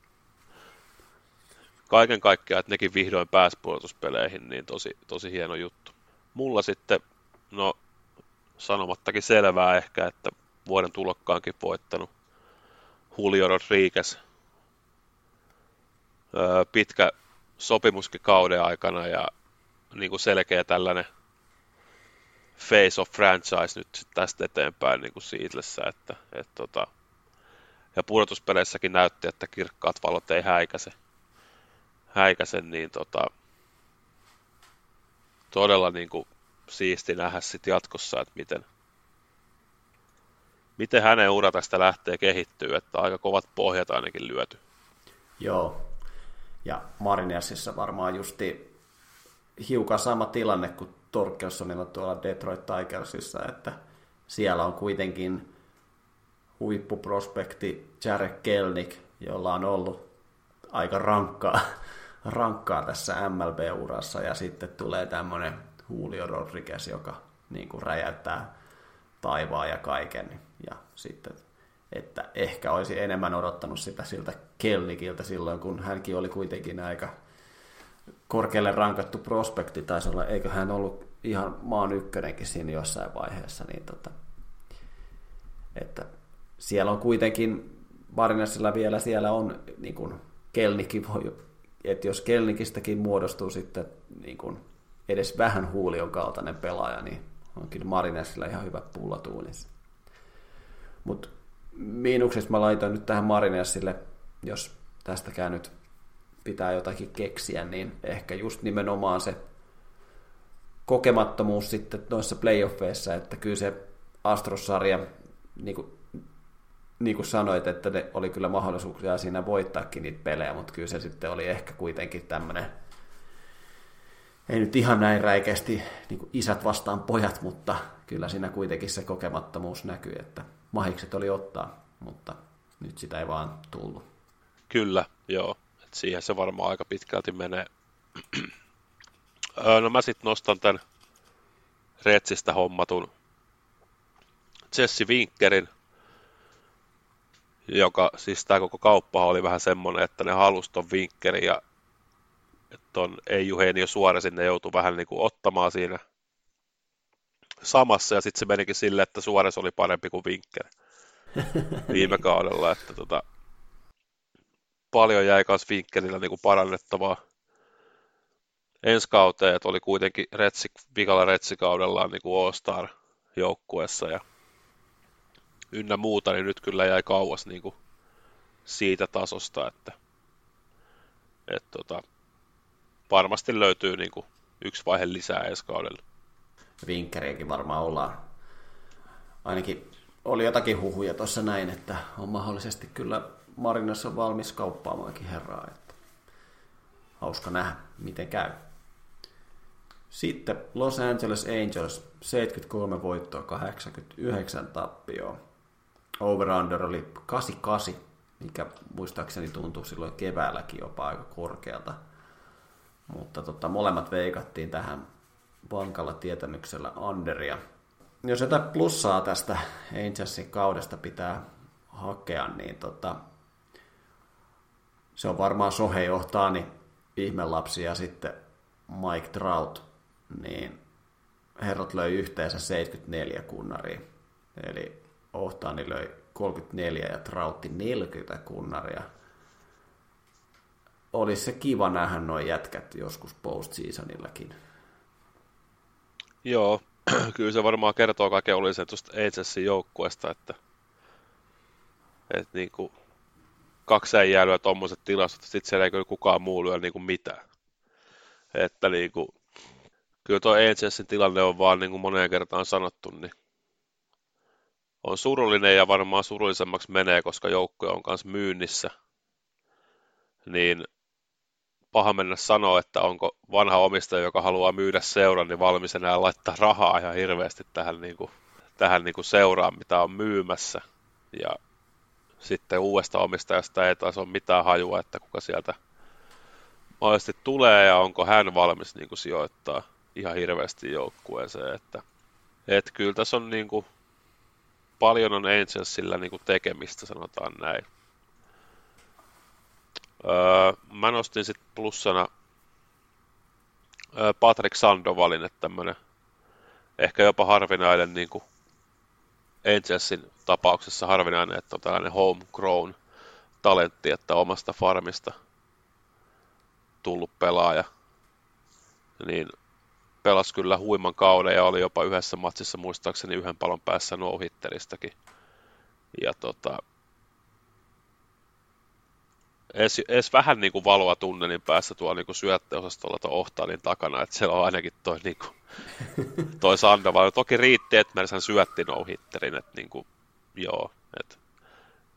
kaiken kaikkiaan, että nekin vihdoin pääsi puolustuspeleihin, niin tosi, tosi hieno juttu. Mulla sitten, no sanomattakin selvää ehkä, että vuoden tulokkaankin voittanut Julio Rodriguez. Öö, pitkä sopimuskin kauden aikana ja niin kuin selkeä tällainen face of franchise nyt tästä eteenpäin niin kuin Seatlessä, että, että tota, ja pudotuspeleissäkin näytti, että kirkkaat valot ei häikäse häikäsen, niin tota, todella niin kuin siisti nähdä sit jatkossa, että miten, miten hänen ura tästä lähtee kehittyä, että aika kovat pohjat ainakin lyöty. Joo, ja Marinersissa varmaan justi hiukan sama tilanne kuin Torkelsonilla tuolla Detroit Tigersissa, että siellä on kuitenkin huippuprospekti Jarek Kelnick, jolla on ollut aika rankkaa, rankkaa tässä MLB-urassa, ja sitten tulee tämmöinen Julio Rodriguez, joka niin kuin räjäyttää taivaan ja kaiken. Ja sitten, että ehkä olisi enemmän odottanut sitä siltä Kelnikiltä silloin, kun hänkin oli kuitenkin aika korkealle rankattu prospekti, taisi olla, eikö hän ollut ihan maan ykkönenkin siinä jossain vaiheessa, niin tota, että siellä on kuitenkin Varinassilla vielä siellä on niin kuin Kelnikin voi, että jos Kelnikistäkin muodostuu sitten niin kuin edes vähän huulion kaltainen pelaaja, niin onkin Marinesilla ihan hyvä pullatuunissa. Mutta miinuksesta mä laitoin nyt tähän Marinesille, jos tästäkään nyt pitää jotakin keksiä, niin ehkä just nimenomaan se kokemattomuus sitten noissa playoffeissa, että kyllä se Astrosarja, niin kuin, niin kuin sanoit, että ne oli kyllä mahdollisuuksia siinä voittaakin niitä pelejä, mutta kyllä se sitten oli ehkä kuitenkin tämmöinen ei nyt ihan näin räikeästi niin isät vastaan pojat, mutta kyllä siinä kuitenkin se kokemattomuus näkyy, että mahikset oli ottaa, mutta nyt sitä ei vaan tullut. Kyllä, joo. Et siihen se varmaan aika pitkälti menee. no mä sitten nostan tämän Retsistä hommatun Jesse Winkerin, joka siis tämä koko kauppa oli vähän semmoinen, että ne halusi ton Winkerin ja että on Eugenio Suore sinne joutui vähän niin kuin ottamaan siinä samassa, ja sitten se menikin silleen, että Suores oli parempi kuin Winker [LAUGHS] viime kaudella, että tota, paljon jäi myös Winkerillä niin kuin parannettavaa. Ensi kauteen, että oli kuitenkin Retsi, vikalla Retsikaudellaan niin kuin All-Star joukkuessa ja ynnä muuta, niin nyt kyllä jäi kauas niin kuin siitä tasosta, että, että tota, varmasti löytyy niin kuin yksi vaihe lisää ensi kaudella. Vinkkeriäkin varmaan ollaan. Ainakin oli jotakin huhuja tuossa näin, että on mahdollisesti kyllä Marinassa valmis kauppaamaankin herraa. Että hauska nähdä, miten käy. Sitten Los Angeles Angels, 73 voittoa, 89 tappioa. Over-under oli 88, mikä muistaakseni tuntuu silloin keväälläkin jopa aika korkealta. Mutta tota, molemmat veikattiin tähän vankalla tietämyksellä Anderia. Jos jotain plussaa tästä Angelsin kaudesta pitää hakea, niin tota, se on varmaan Sohei Ohtaani ihmelapsi ja sitten Mike Trout, niin herrat löi yhteensä 74 kunnaria. Eli Ohtaani löi 34 ja Trautti 40 kunnaria olisi se kiva nähdä noin jätkät joskus postseasonillakin. Joo, [CLEARS THROAT] kyllä se varmaan kertoo kaiken olisi tuosta HSin joukkueesta, että, että niin kuin kaksi äijää tuommoiset tilastot, sitten siellä ei kyllä kukaan muu lyö niin kuin mitään. Että niin kuin, kyllä tuo HSin tilanne on vaan niin kuin moneen kertaan sanottu, niin on surullinen ja varmaan surullisemmaksi menee, koska joukkue on kanssa myynnissä. Niin paha mennä sanoa, että onko vanha omistaja, joka haluaa myydä seuran, niin valmis enää laittaa rahaa ihan hirveästi tähän, niin kuin, tähän niin kuin seuraan, mitä on myymässä. Ja sitten uudesta omistajasta ei taas ole mitään hajua, että kuka sieltä mahdollisesti tulee ja onko hän valmis niin kuin sijoittaa ihan hirveästi joukkueeseen. Että, et kyllä tässä on niin kuin, paljon on Angelsillä niin kuin tekemistä, sanotaan näin. Öö, mä nostin sitten plussana öö, Patrick Sandovalin, että tämmönen ehkä jopa harvinainen niin kuin Angelsin tapauksessa harvinainen, että on tällainen homegrown talentti, että omasta farmista tullut pelaaja. Niin pelasi kyllä huiman kauden ja oli jopa yhdessä matsissa muistaakseni yhden palon päässä no Ja tota, edes, edes vähän niin kuin valoa tunnelin päässä tuolla niin kuin syötteosastolla tuon Ohtalin takana, että siellä on ainakin toi, niin kuin, [LAUGHS] toi Sandoval. Toki riitti, että Mersän syötti no hitterin, että niin kuin, joo, että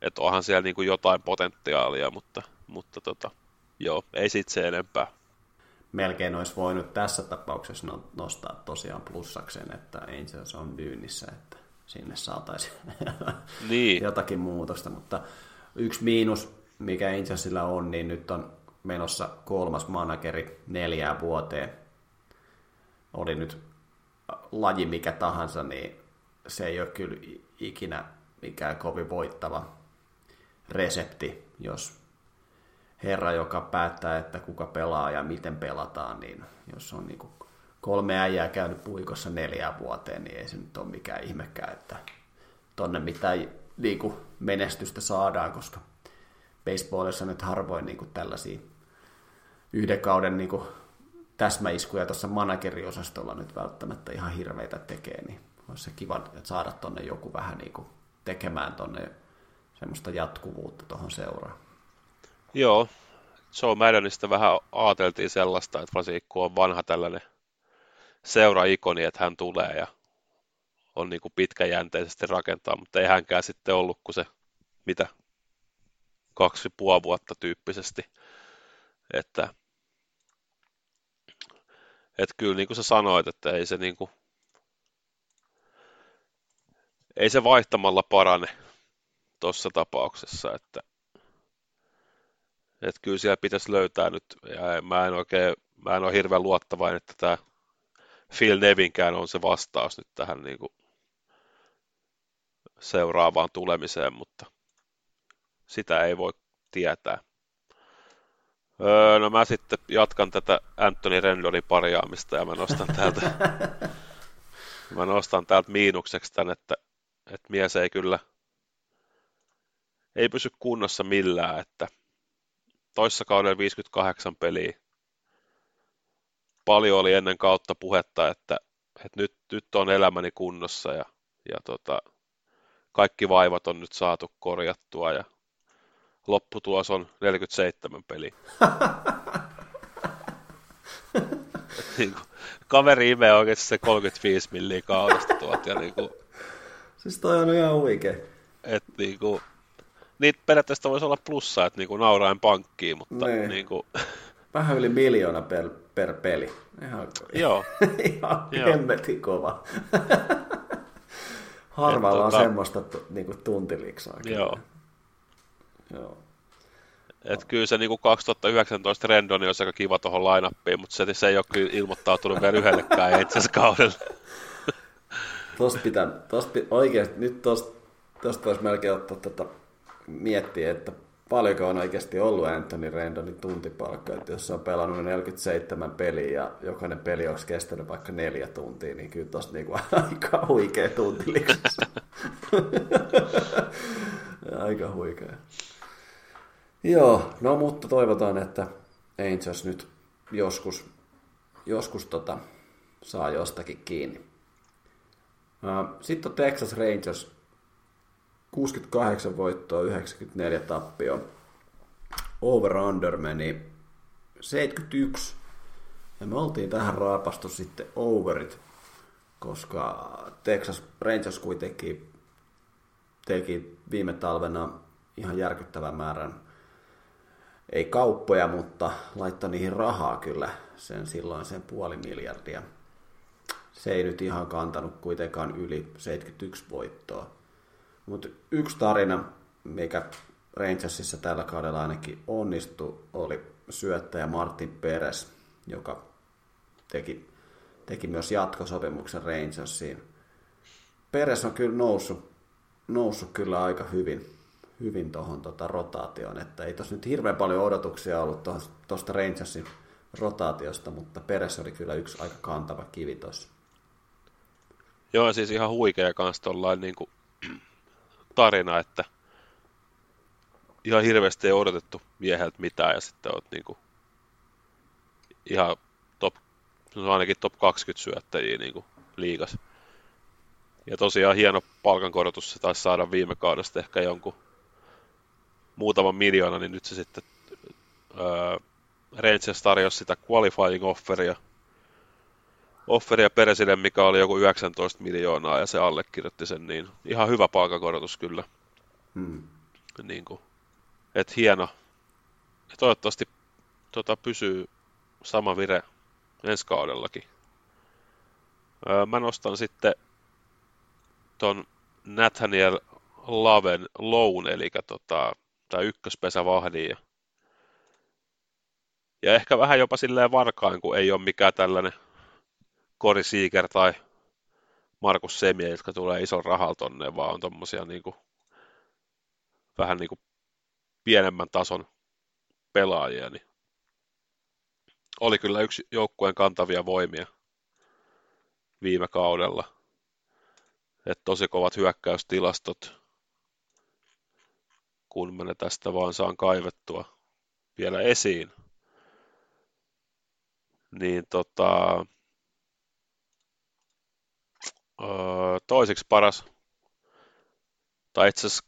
et onhan siellä niin kuin jotain potentiaalia, mutta, mutta tota, joo, ei sit se enempää. Melkein olisi voinut tässä tapauksessa no, nostaa tosiaan plussakseen, että Angels on myynnissä, että sinne saataisiin [LAUGHS] niin. jotakin muutosta, mutta yksi miinus, mikä Angelsilla on, niin nyt on menossa kolmas manageri neljään vuoteen. Oli nyt laji mikä tahansa, niin se ei ole kyllä ikinä mikään kovin voittava resepti, jos herra, joka päättää, että kuka pelaa ja miten pelataan, niin jos on niin kuin kolme äijää käynyt puikossa neljään vuoteen, niin ei se nyt ole mikään ihmekään, että tonne mitään niin kuin menestystä saadaan, koska baseballissa nyt harvoin niin kuin tällaisia yhden kauden niin kuin täsmäiskuja tuossa manageriosastolla nyt välttämättä ihan hirveitä tekee, niin olisi se kiva että saada tonne joku vähän niin kuin tekemään tonne semmoista jatkuvuutta tuohon seuraan. Joo, Joe Maddenista vähän ajateltiin sellaista, että varsinkin kun on vanha tällainen seura-ikoni, että hän tulee ja on niin kuin pitkäjänteisesti rakentaa, mutta ei hänkään sitten ollut kuin se, mitä, kaksi puoli vuotta tyyppisesti. Että, että kyllä niin kuin sä sanoit, että ei se niin kuin, ei se vaihtamalla parane tuossa tapauksessa, että, että kyllä siellä pitäisi löytää nyt, ja mä en oikein, mä en ole hirveän luottavainen, että tämä Phil Nevinkään on se vastaus nyt tähän niin kuin seuraavaan tulemiseen, mutta sitä ei voi tietää. Öö, no mä sitten jatkan tätä Anthony Rendonin parjaamista ja mä nostan täältä, [LAUGHS] mä nostan täältä miinukseksi tän, että, että mies ei kyllä ei pysy kunnossa millään, että toissa kaudella 58 peliä. Paljon oli ennen kautta puhetta, että, että nyt, nyt on elämäni kunnossa ja, ja tota, kaikki vaivat on nyt saatu korjattua ja lopputulos on 47 peli. [LAUGHS] niin kuin, kaveri imee oikeasti se 35 milliä kaudesta tuot. Ja niin kuin, siis toi on ihan huikea. Et, niin kuin, niitä periaatteessa voisi olla plussa, että niin kuin nauraen pankkiin, mutta niin. niin kuin... [LAUGHS] Vähän yli miljoona per, per peli. Ihan, Joo. [LAUGHS] ihan hemmetin kova. Harvalla on tota... semmoista niin kuin tuntiliksaa. Joo. Joo. Et kyllä se niin 2019 Rendoni olisi aika kiva tuohon lainappiin, mutta se, se ei ole kyllä ilmoittautunut vielä yhdellekään itse asiassa kaudella. Tosta pitää, tosta, oikeasti, nyt tosta, tosta voisi melkein ottaa tota, miettiä, että paljonko on oikeasti ollut Anthony Rendonin tuntipalkka, että jos on pelannut 47 peliä ja jokainen peli olisi kestänyt vaikka neljä tuntia, niin kyllä tosta niinku [LAUGHS] aika huikea tuntiliksus. [LAUGHS] aika huikea. Joo, no mutta toivotaan, että Angels nyt joskus, joskus tota, saa jostakin kiinni. Sitten on Texas Rangers, 68 voittoa, 94 tappio. Over-under meni 71. Ja me oltiin tähän raapastu sitten overit, koska Texas Rangers kuitenkin teki viime talvena ihan järkyttävän määrän ei kauppoja, mutta laittoi niihin rahaa kyllä sen silloin sen puoli miljardia. Se ei nyt ihan kantanut kuitenkaan yli 71 voittoa. Mutta yksi tarina, mikä Rangersissa tällä kaudella ainakin onnistui, oli syöttäjä Martin Peres, joka teki, teki myös jatkosopimuksen Rangersiin. Peres on kyllä noussut, noussut kyllä aika hyvin hyvin tuohon tota, rotaatioon, että ei tuossa nyt hirveän paljon odotuksia ollut tuosta Rangersin rotaatiosta, mutta Peres oli kyllä yksi aika kantava kivi tuossa. Joo, siis ihan huikea kans tuollain niin tarina, että ihan hirveästi ei odotettu mieheltä mitään ja sitten oot niin kuin, ihan top, ainakin top 20 syöttäjiä niin kuin, liigas. Ja tosiaan hieno palkankorotus se taisi saada viime kaudesta ehkä jonkun muutaman miljoona, niin nyt se sitten öö, Rangers tarjosi sitä qualifying offeria offeria Peresille, mikä oli joku 19 miljoonaa ja se allekirjoitti sen, niin ihan hyvä palkakorotus kyllä. Hmm. Niin kuin, et hieno. Ja toivottavasti tota, pysyy sama vire ensi kaudellakin. Öö, mä nostan sitten ton Nathaniel Laven Loun, eli tota, tämä ykköspesävahdi. Ja, ja ehkä vähän jopa silleen varkain, kun ei ole mikään tällainen Kori Seeger tai Markus Semie, jotka tulee ison rahalla tonne, vaan on tommosia niinku, vähän niinku pienemmän tason pelaajia, niin oli kyllä yksi joukkueen kantavia voimia viime kaudella. Et tosi kovat hyökkäystilastot, kun mä ne tästä vaan saan kaivettua vielä esiin. Niin tota, toiseksi paras, tai itse asiassa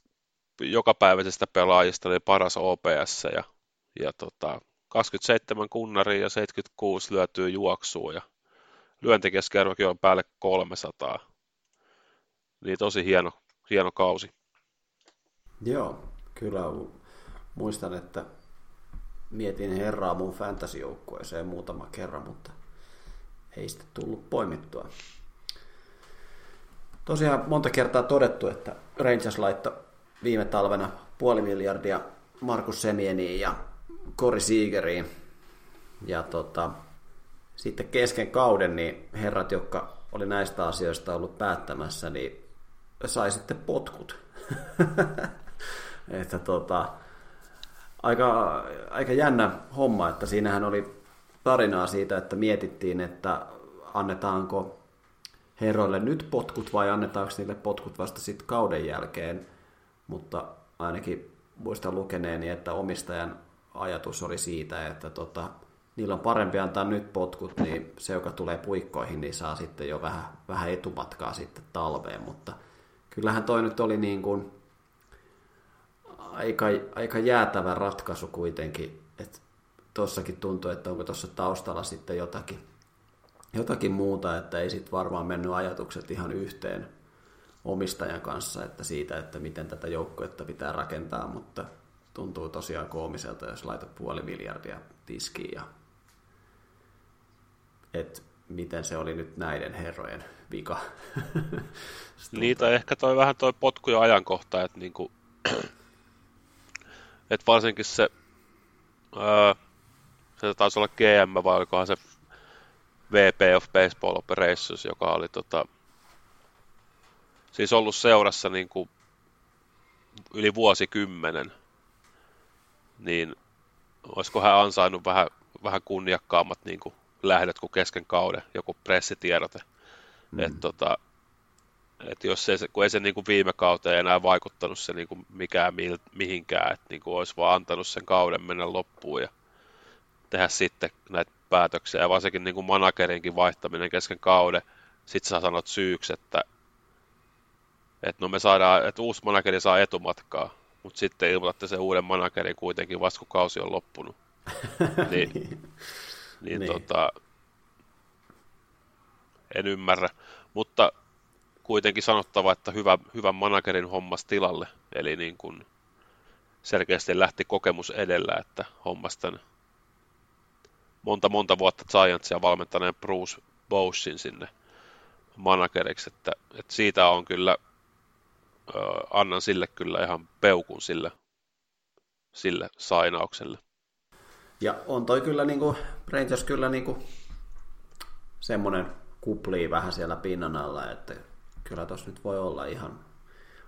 jokapäiväisestä pelaajista oli paras OPS ja, ja tota, 27 kunnaria ja 76 lyötyy juoksua ja lyöntikeskerokin on päälle 300. Niin tosi hieno, hieno kausi. Joo, kyllä muistan, että mietin herraa mun fantasy-joukkueeseen muutama kerran, mutta ei sitten tullut poimittua. Tosiaan monta kertaa todettu, että Rangers laittoi viime talvena puoli miljardia Markus Semieniin ja Kori Siegeriin. Ja tota, sitten kesken kauden niin herrat, jotka oli näistä asioista ollut päättämässä, niin sai sitten potkut. [LAUGHS] että tota, aika, aika jännä homma, että siinähän oli tarinaa siitä, että mietittiin, että annetaanko herroille nyt potkut vai annetaanko niille potkut vasta sitten kauden jälkeen, mutta ainakin muistan lukeneeni, että omistajan ajatus oli siitä, että tota, niillä on parempi antaa nyt potkut, niin se, joka tulee puikkoihin, niin saa sitten jo vähän, vähän etumatkaa sitten talveen, mutta kyllähän toi nyt oli niin kuin aika, aika jäätävä ratkaisu kuitenkin, että tossakin tuntuu, että onko tuossa taustalla sitten jotakin, jotakin muuta, että ei sitten varmaan mennyt ajatukset ihan yhteen omistajan kanssa, että siitä, että miten tätä joukkuetta pitää rakentaa, mutta tuntuu tosiaan koomiselta, jos laitat puoli miljardia tiskiin ja et miten se oli nyt näiden herrojen vika. [LAUGHS] Niitä ehkä toi vähän toi potku ja ajankohta, että niinku, [CLEARS THROAT] et varsinkin se, ää, se taisi olla GM vai olikohan se VP of Baseball Operations, joka oli tota, siis ollut seurassa niin kuin yli vuosikymmenen, niin olisiko hän ansainnut vähän, vähän kunniakkaammat niin kuin lähdöt kuin kesken kauden, joku pressitiedote. Mm. Et, tota, et jos se, kun ei se niin kuin viime kauteen enää vaikuttanut se niin kuin mikään mihinkään, että niin kuin olisi vaan antanut sen kauden mennä loppuun ja tehdä sitten näitä päätöksiä, ja varsinkin niin kuin managerinkin vaihtaminen kesken kauden, sitten sä sanot syyksi, että, että no me saadaan, että uusi manageri saa etumatkaa, mutta sitten ilmoitatte sen uuden managerin kuitenkin vasta kun kausi on loppunut. [LAUGHS] niin, niin, niin. Tota, en ymmärrä, mutta kuitenkin sanottava, että hyvä, hyvän managerin hommas tilalle, eli niin kuin selkeästi lähti kokemus edellä, että hommas tämän monta monta vuotta Giantsia valmentaneen Bruce Bowsin sinne manageriksi, että, että siitä on kyllä, ö, annan sille kyllä ihan peukun sille, sille sainaukselle. Ja on toi kyllä niinku, Rangers kyllä niinku semmoinen kuplii vähän siellä pinnan alla, että kyllä tuossa nyt voi olla ihan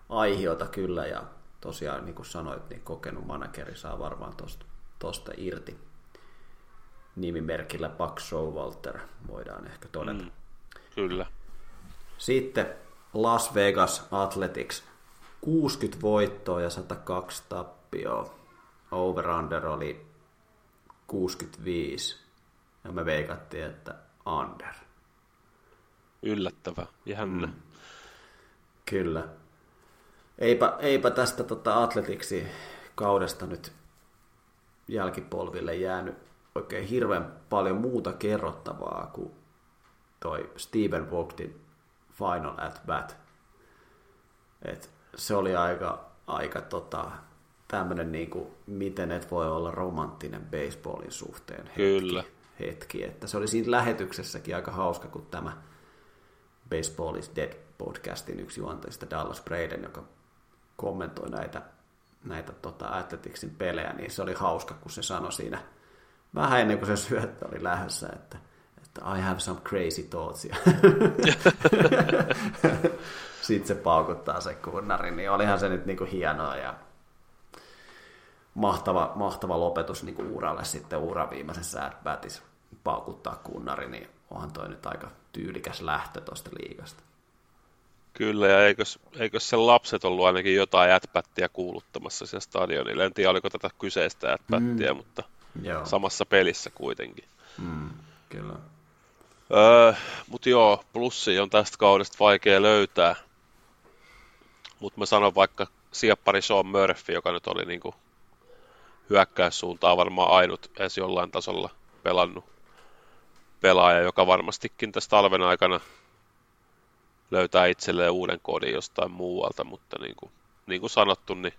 aihiota kyllä ja tosiaan niin kuin sanoit, niin kokenut manageri saa varmaan tosta irti nimimerkillä Buck Showalter, voidaan ehkä todeta. Mm, kyllä. Sitten Las Vegas Athletics, 60 voittoa ja 102 tappioa. Over-under oli 65 ja me veikattiin, että under. Yllättävä, jännä. Mm. Kyllä. Eipä, eipä tästä tota atletiksi kaudesta nyt jälkipolville jäänyt oikein hirveän paljon muuta kerrottavaa kuin toi Steven Vogtin Final at Bat. Et se oli aika, aika tota, tämmöinen, niin kuin, miten et voi olla romanttinen baseballin suhteen hetki. Kyllä. hetki. Että se oli siinä lähetyksessäkin aika hauska, kun tämä Baseball is Dead podcastin yksi juontajista Dallas Braden, joka kommentoi näitä, näitä tota, Athleticsin pelejä, niin se oli hauska, kun se sanoi siinä vähän ennen kuin se syöttö oli lähdössä, että, että I have some crazy thoughts. [LAUGHS] Sitten se paukuttaa se kunnari, niin olihan se nyt niinku hienoa ja mahtava, mahtava lopetus niinku uralle sitten uran viimeisessä at paukuttaa kunnari, niin onhan toi nyt aika tyylikäs lähtö tuosta liigasta. Kyllä, ja eikös, eikös sen lapset ollut ainakin jotain jätpättiä kuuluttamassa siellä stadionilla. En tiedä, oliko tätä kyseistä jätpättiä, mm. mutta joo. samassa pelissä kuitenkin. Mm, kyllä. Öö, mutta joo, plussi on tästä kaudesta vaikea löytää. Mutta mä sanon vaikka sieppari Sean Murphy, joka nyt oli niinku hyökkäyssuuntaan varmaan ainut edes jollain tasolla pelannut pelaaja, joka varmastikin tässä talven aikana löytää itselleen uuden kodin jostain muualta, mutta niin kuin, niin kuin sanottu, niin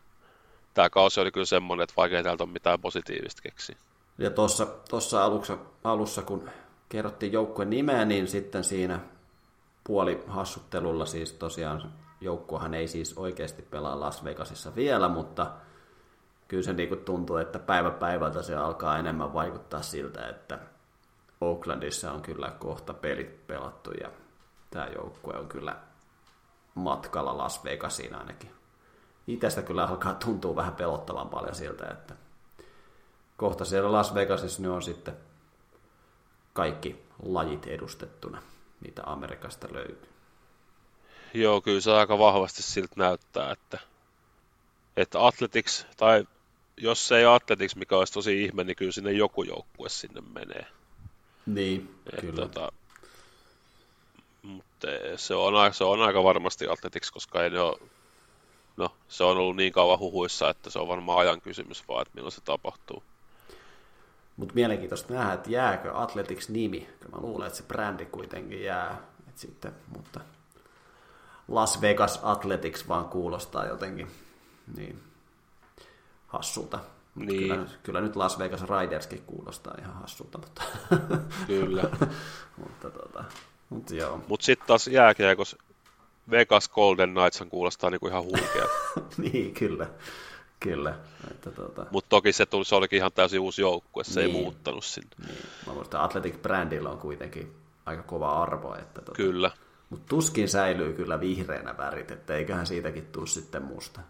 tämä kausi oli kyllä semmoinen, että vaikea täältä on mitään positiivista keksiä. Ja tuossa, tuossa alussa, alussa, kun kerrottiin joukkueen nimeä, niin sitten siinä puoli hassuttelulla siis tosiaan joukkuehan ei siis oikeasti pelaa Las Vegasissa vielä, mutta kyllä se niin tuntuu, että päivä päivältä se alkaa enemmän vaikuttaa siltä, että Oaklandissa on kyllä kohta pelit pelattu ja tämä joukkue on kyllä matkalla Las Vegasiin ainakin. Itästä kyllä alkaa tuntua vähän pelottavan paljon siltä, että kohta siellä Las Vegasissa ne on sitten kaikki lajit edustettuna, mitä Amerikasta löytyy. Joo, kyllä se aika vahvasti siltä näyttää, että, että Athletics, tai jos se ei Athletics, mikä olisi tosi ihme, niin kyllä sinne joku joukkue sinne menee. Niin, Et, kyllä. Tota, mutta se on, se on aika varmasti Athletics, koska ei ne ole, no, se on ollut niin kauan huhuissa, että se on varmaan ajan kysymys vaan, että milloin se tapahtuu. Mutta mielenkiintoista nähdä, että jääkö Athletics-nimi. Mä luulen, että se brändi kuitenkin jää. Et sitten, mutta Las Vegas Athletics vaan kuulostaa jotenkin niin hassulta. Niin. Kyllä, kyllä nyt Las Vegas Riderskin kuulostaa ihan hassulta, mutta... Kyllä. [LAUGHS] mutta tota, mutta joo. Mut sitten taas jääkiekossa Vegas Golden Knights kuulostaa niinku ihan huikea. [LAUGHS] niin, kyllä. Kyllä. Että tuota... Mutta toki se, tuli, se olikin ihan täysin uusi joukkue, se niin. ei muuttanut sinne. Niin. Mä muistan, Athletic Brandilla on kuitenkin aika kova arvo. Että tuota... Kyllä. Mutta tuskin säilyy kyllä vihreänä värit, että eiköhän siitäkin tule sitten musta.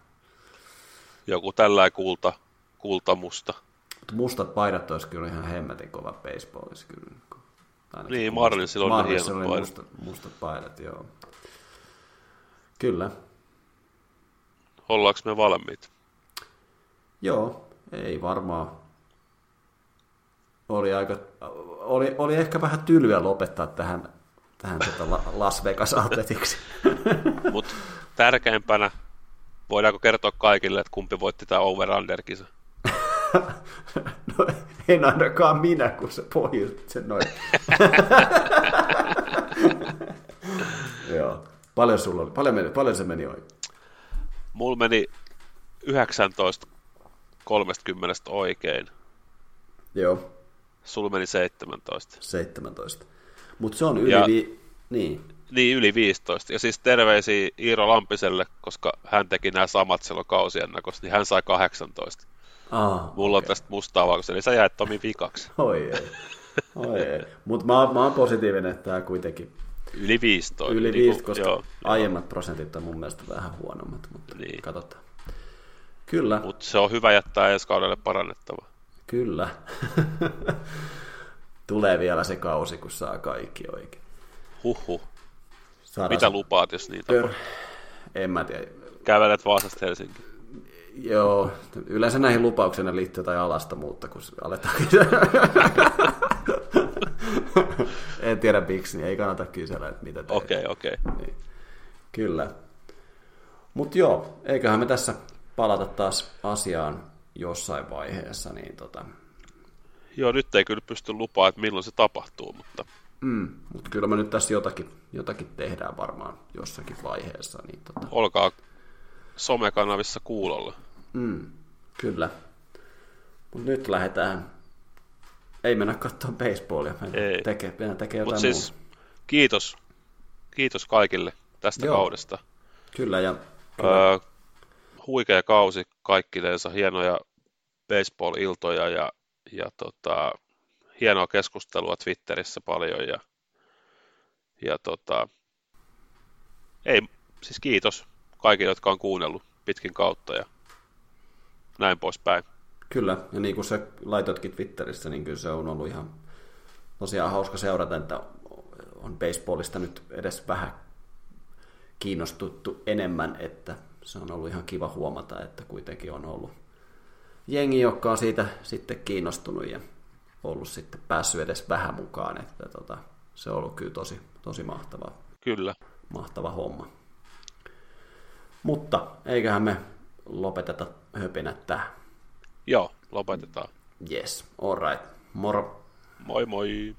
Joku tällä kulta, kultamusta. Mutta mustat paidat olisi kyllä ihan hemmetin kova baseballissa kyllä. Ainakin niin, Marlinsilla on Marlinsilla hienot paidat. Mustat, mustat paidat, joo. Kyllä. Ollaanko me valmiit? Joo, ei varmaan. Oli, aika, oli, oli ehkä vähän tylyä lopettaa tähän, tähän tota Las Vegas Athletiksi. [LAUGHS] Mutta tärkeimpänä, voidaanko kertoa kaikille, että kumpi voitti tämä over-under-kisa? [LAUGHS] no, en ainakaan minä, kun sä pohjustit sen noin. [LAUGHS] Joo. Paljon, sulla oli, paljon, meni, paljon se meni oikein? Mulla meni 19 30 oikein. Joo. Sulla meni 17. 17. Mutta se on yli, ja, vi... niin. Niin, yli 15. Ja siis terveisiä Iiro Lampiselle, koska hän teki nämä samat silloin kausiennakossa, niin hän sai 18. Ah, Mulla okay. on tästä mustaa valkoista, eli sä jäät Tomi vikaksi. Oi ei. Oi ei. Mutta mä, mä oon positiivinen, että tämä kuitenkin... Yli 15. Yli 15, niin koska joo, aiemmat joo. prosentit on mun mielestä vähän huonommat, mutta niin. katsotaan. Kyllä. Mutta se on hyvä jättää ensi kaudelle parannettava. Kyllä. [LAUGHS] Tulee vielä se kausi, kun saa kaikki oikein. Huhhuh. Saadaan Mitä lupaat, jos niitä on? En mä tiedä. Kävelet Vaasasta Helsinki. Joo, yleensä näihin lupauksena liittyy jotain alasta muutta, kun aletaan [LAUGHS] En tiedä miksi, niin ei kannata kysellä, että mitä teet. Okei, okay, okei. Okay. Niin. Kyllä. Mutta joo, eiköhän me tässä palata taas asiaan jossain vaiheessa. Niin tota... Joo, nyt ei kyllä pysty lupaa, että milloin se tapahtuu, mutta Mm, mutta kyllä me nyt tässä jotakin, jotakin tehdään varmaan jossakin vaiheessa. Niin tota... Olkaa somekanavissa kuulolla. Mm, kyllä. Mutta nyt lähdetään, ei mennä katsomaan baseballia, ei. Tekee, tekee jotain Mut siis, muuta. kiitos, kiitos kaikille tästä Joo. kaudesta. Kyllä, ja kyllä. Öö, huikea kausi kaikkinensa, hienoja baseball-iltoja ja, ja tota, hienoa keskustelua Twitterissä paljon ja, ja tota, ei, siis kiitos kaikille, jotka on kuunnellut pitkin kautta ja näin poispäin. Kyllä, ja niin kuin sä laitoitkin Twitterissä, niin kyllä se on ollut ihan tosiaan hauska seurata, että on baseballista nyt edes vähän kiinnostuttu enemmän, että se on ollut ihan kiva huomata, että kuitenkin on ollut jengi, joka on siitä sitten kiinnostunut ja ollut sitten päässyt edes vähän mukaan, että tota, se on ollut kyllä tosi, tosi mahtava, kyllä. mahtava homma. Mutta eiköhän me lopeteta höpinät tähän. Joo, lopetetaan. Yes, alright. Moro. Moi moi.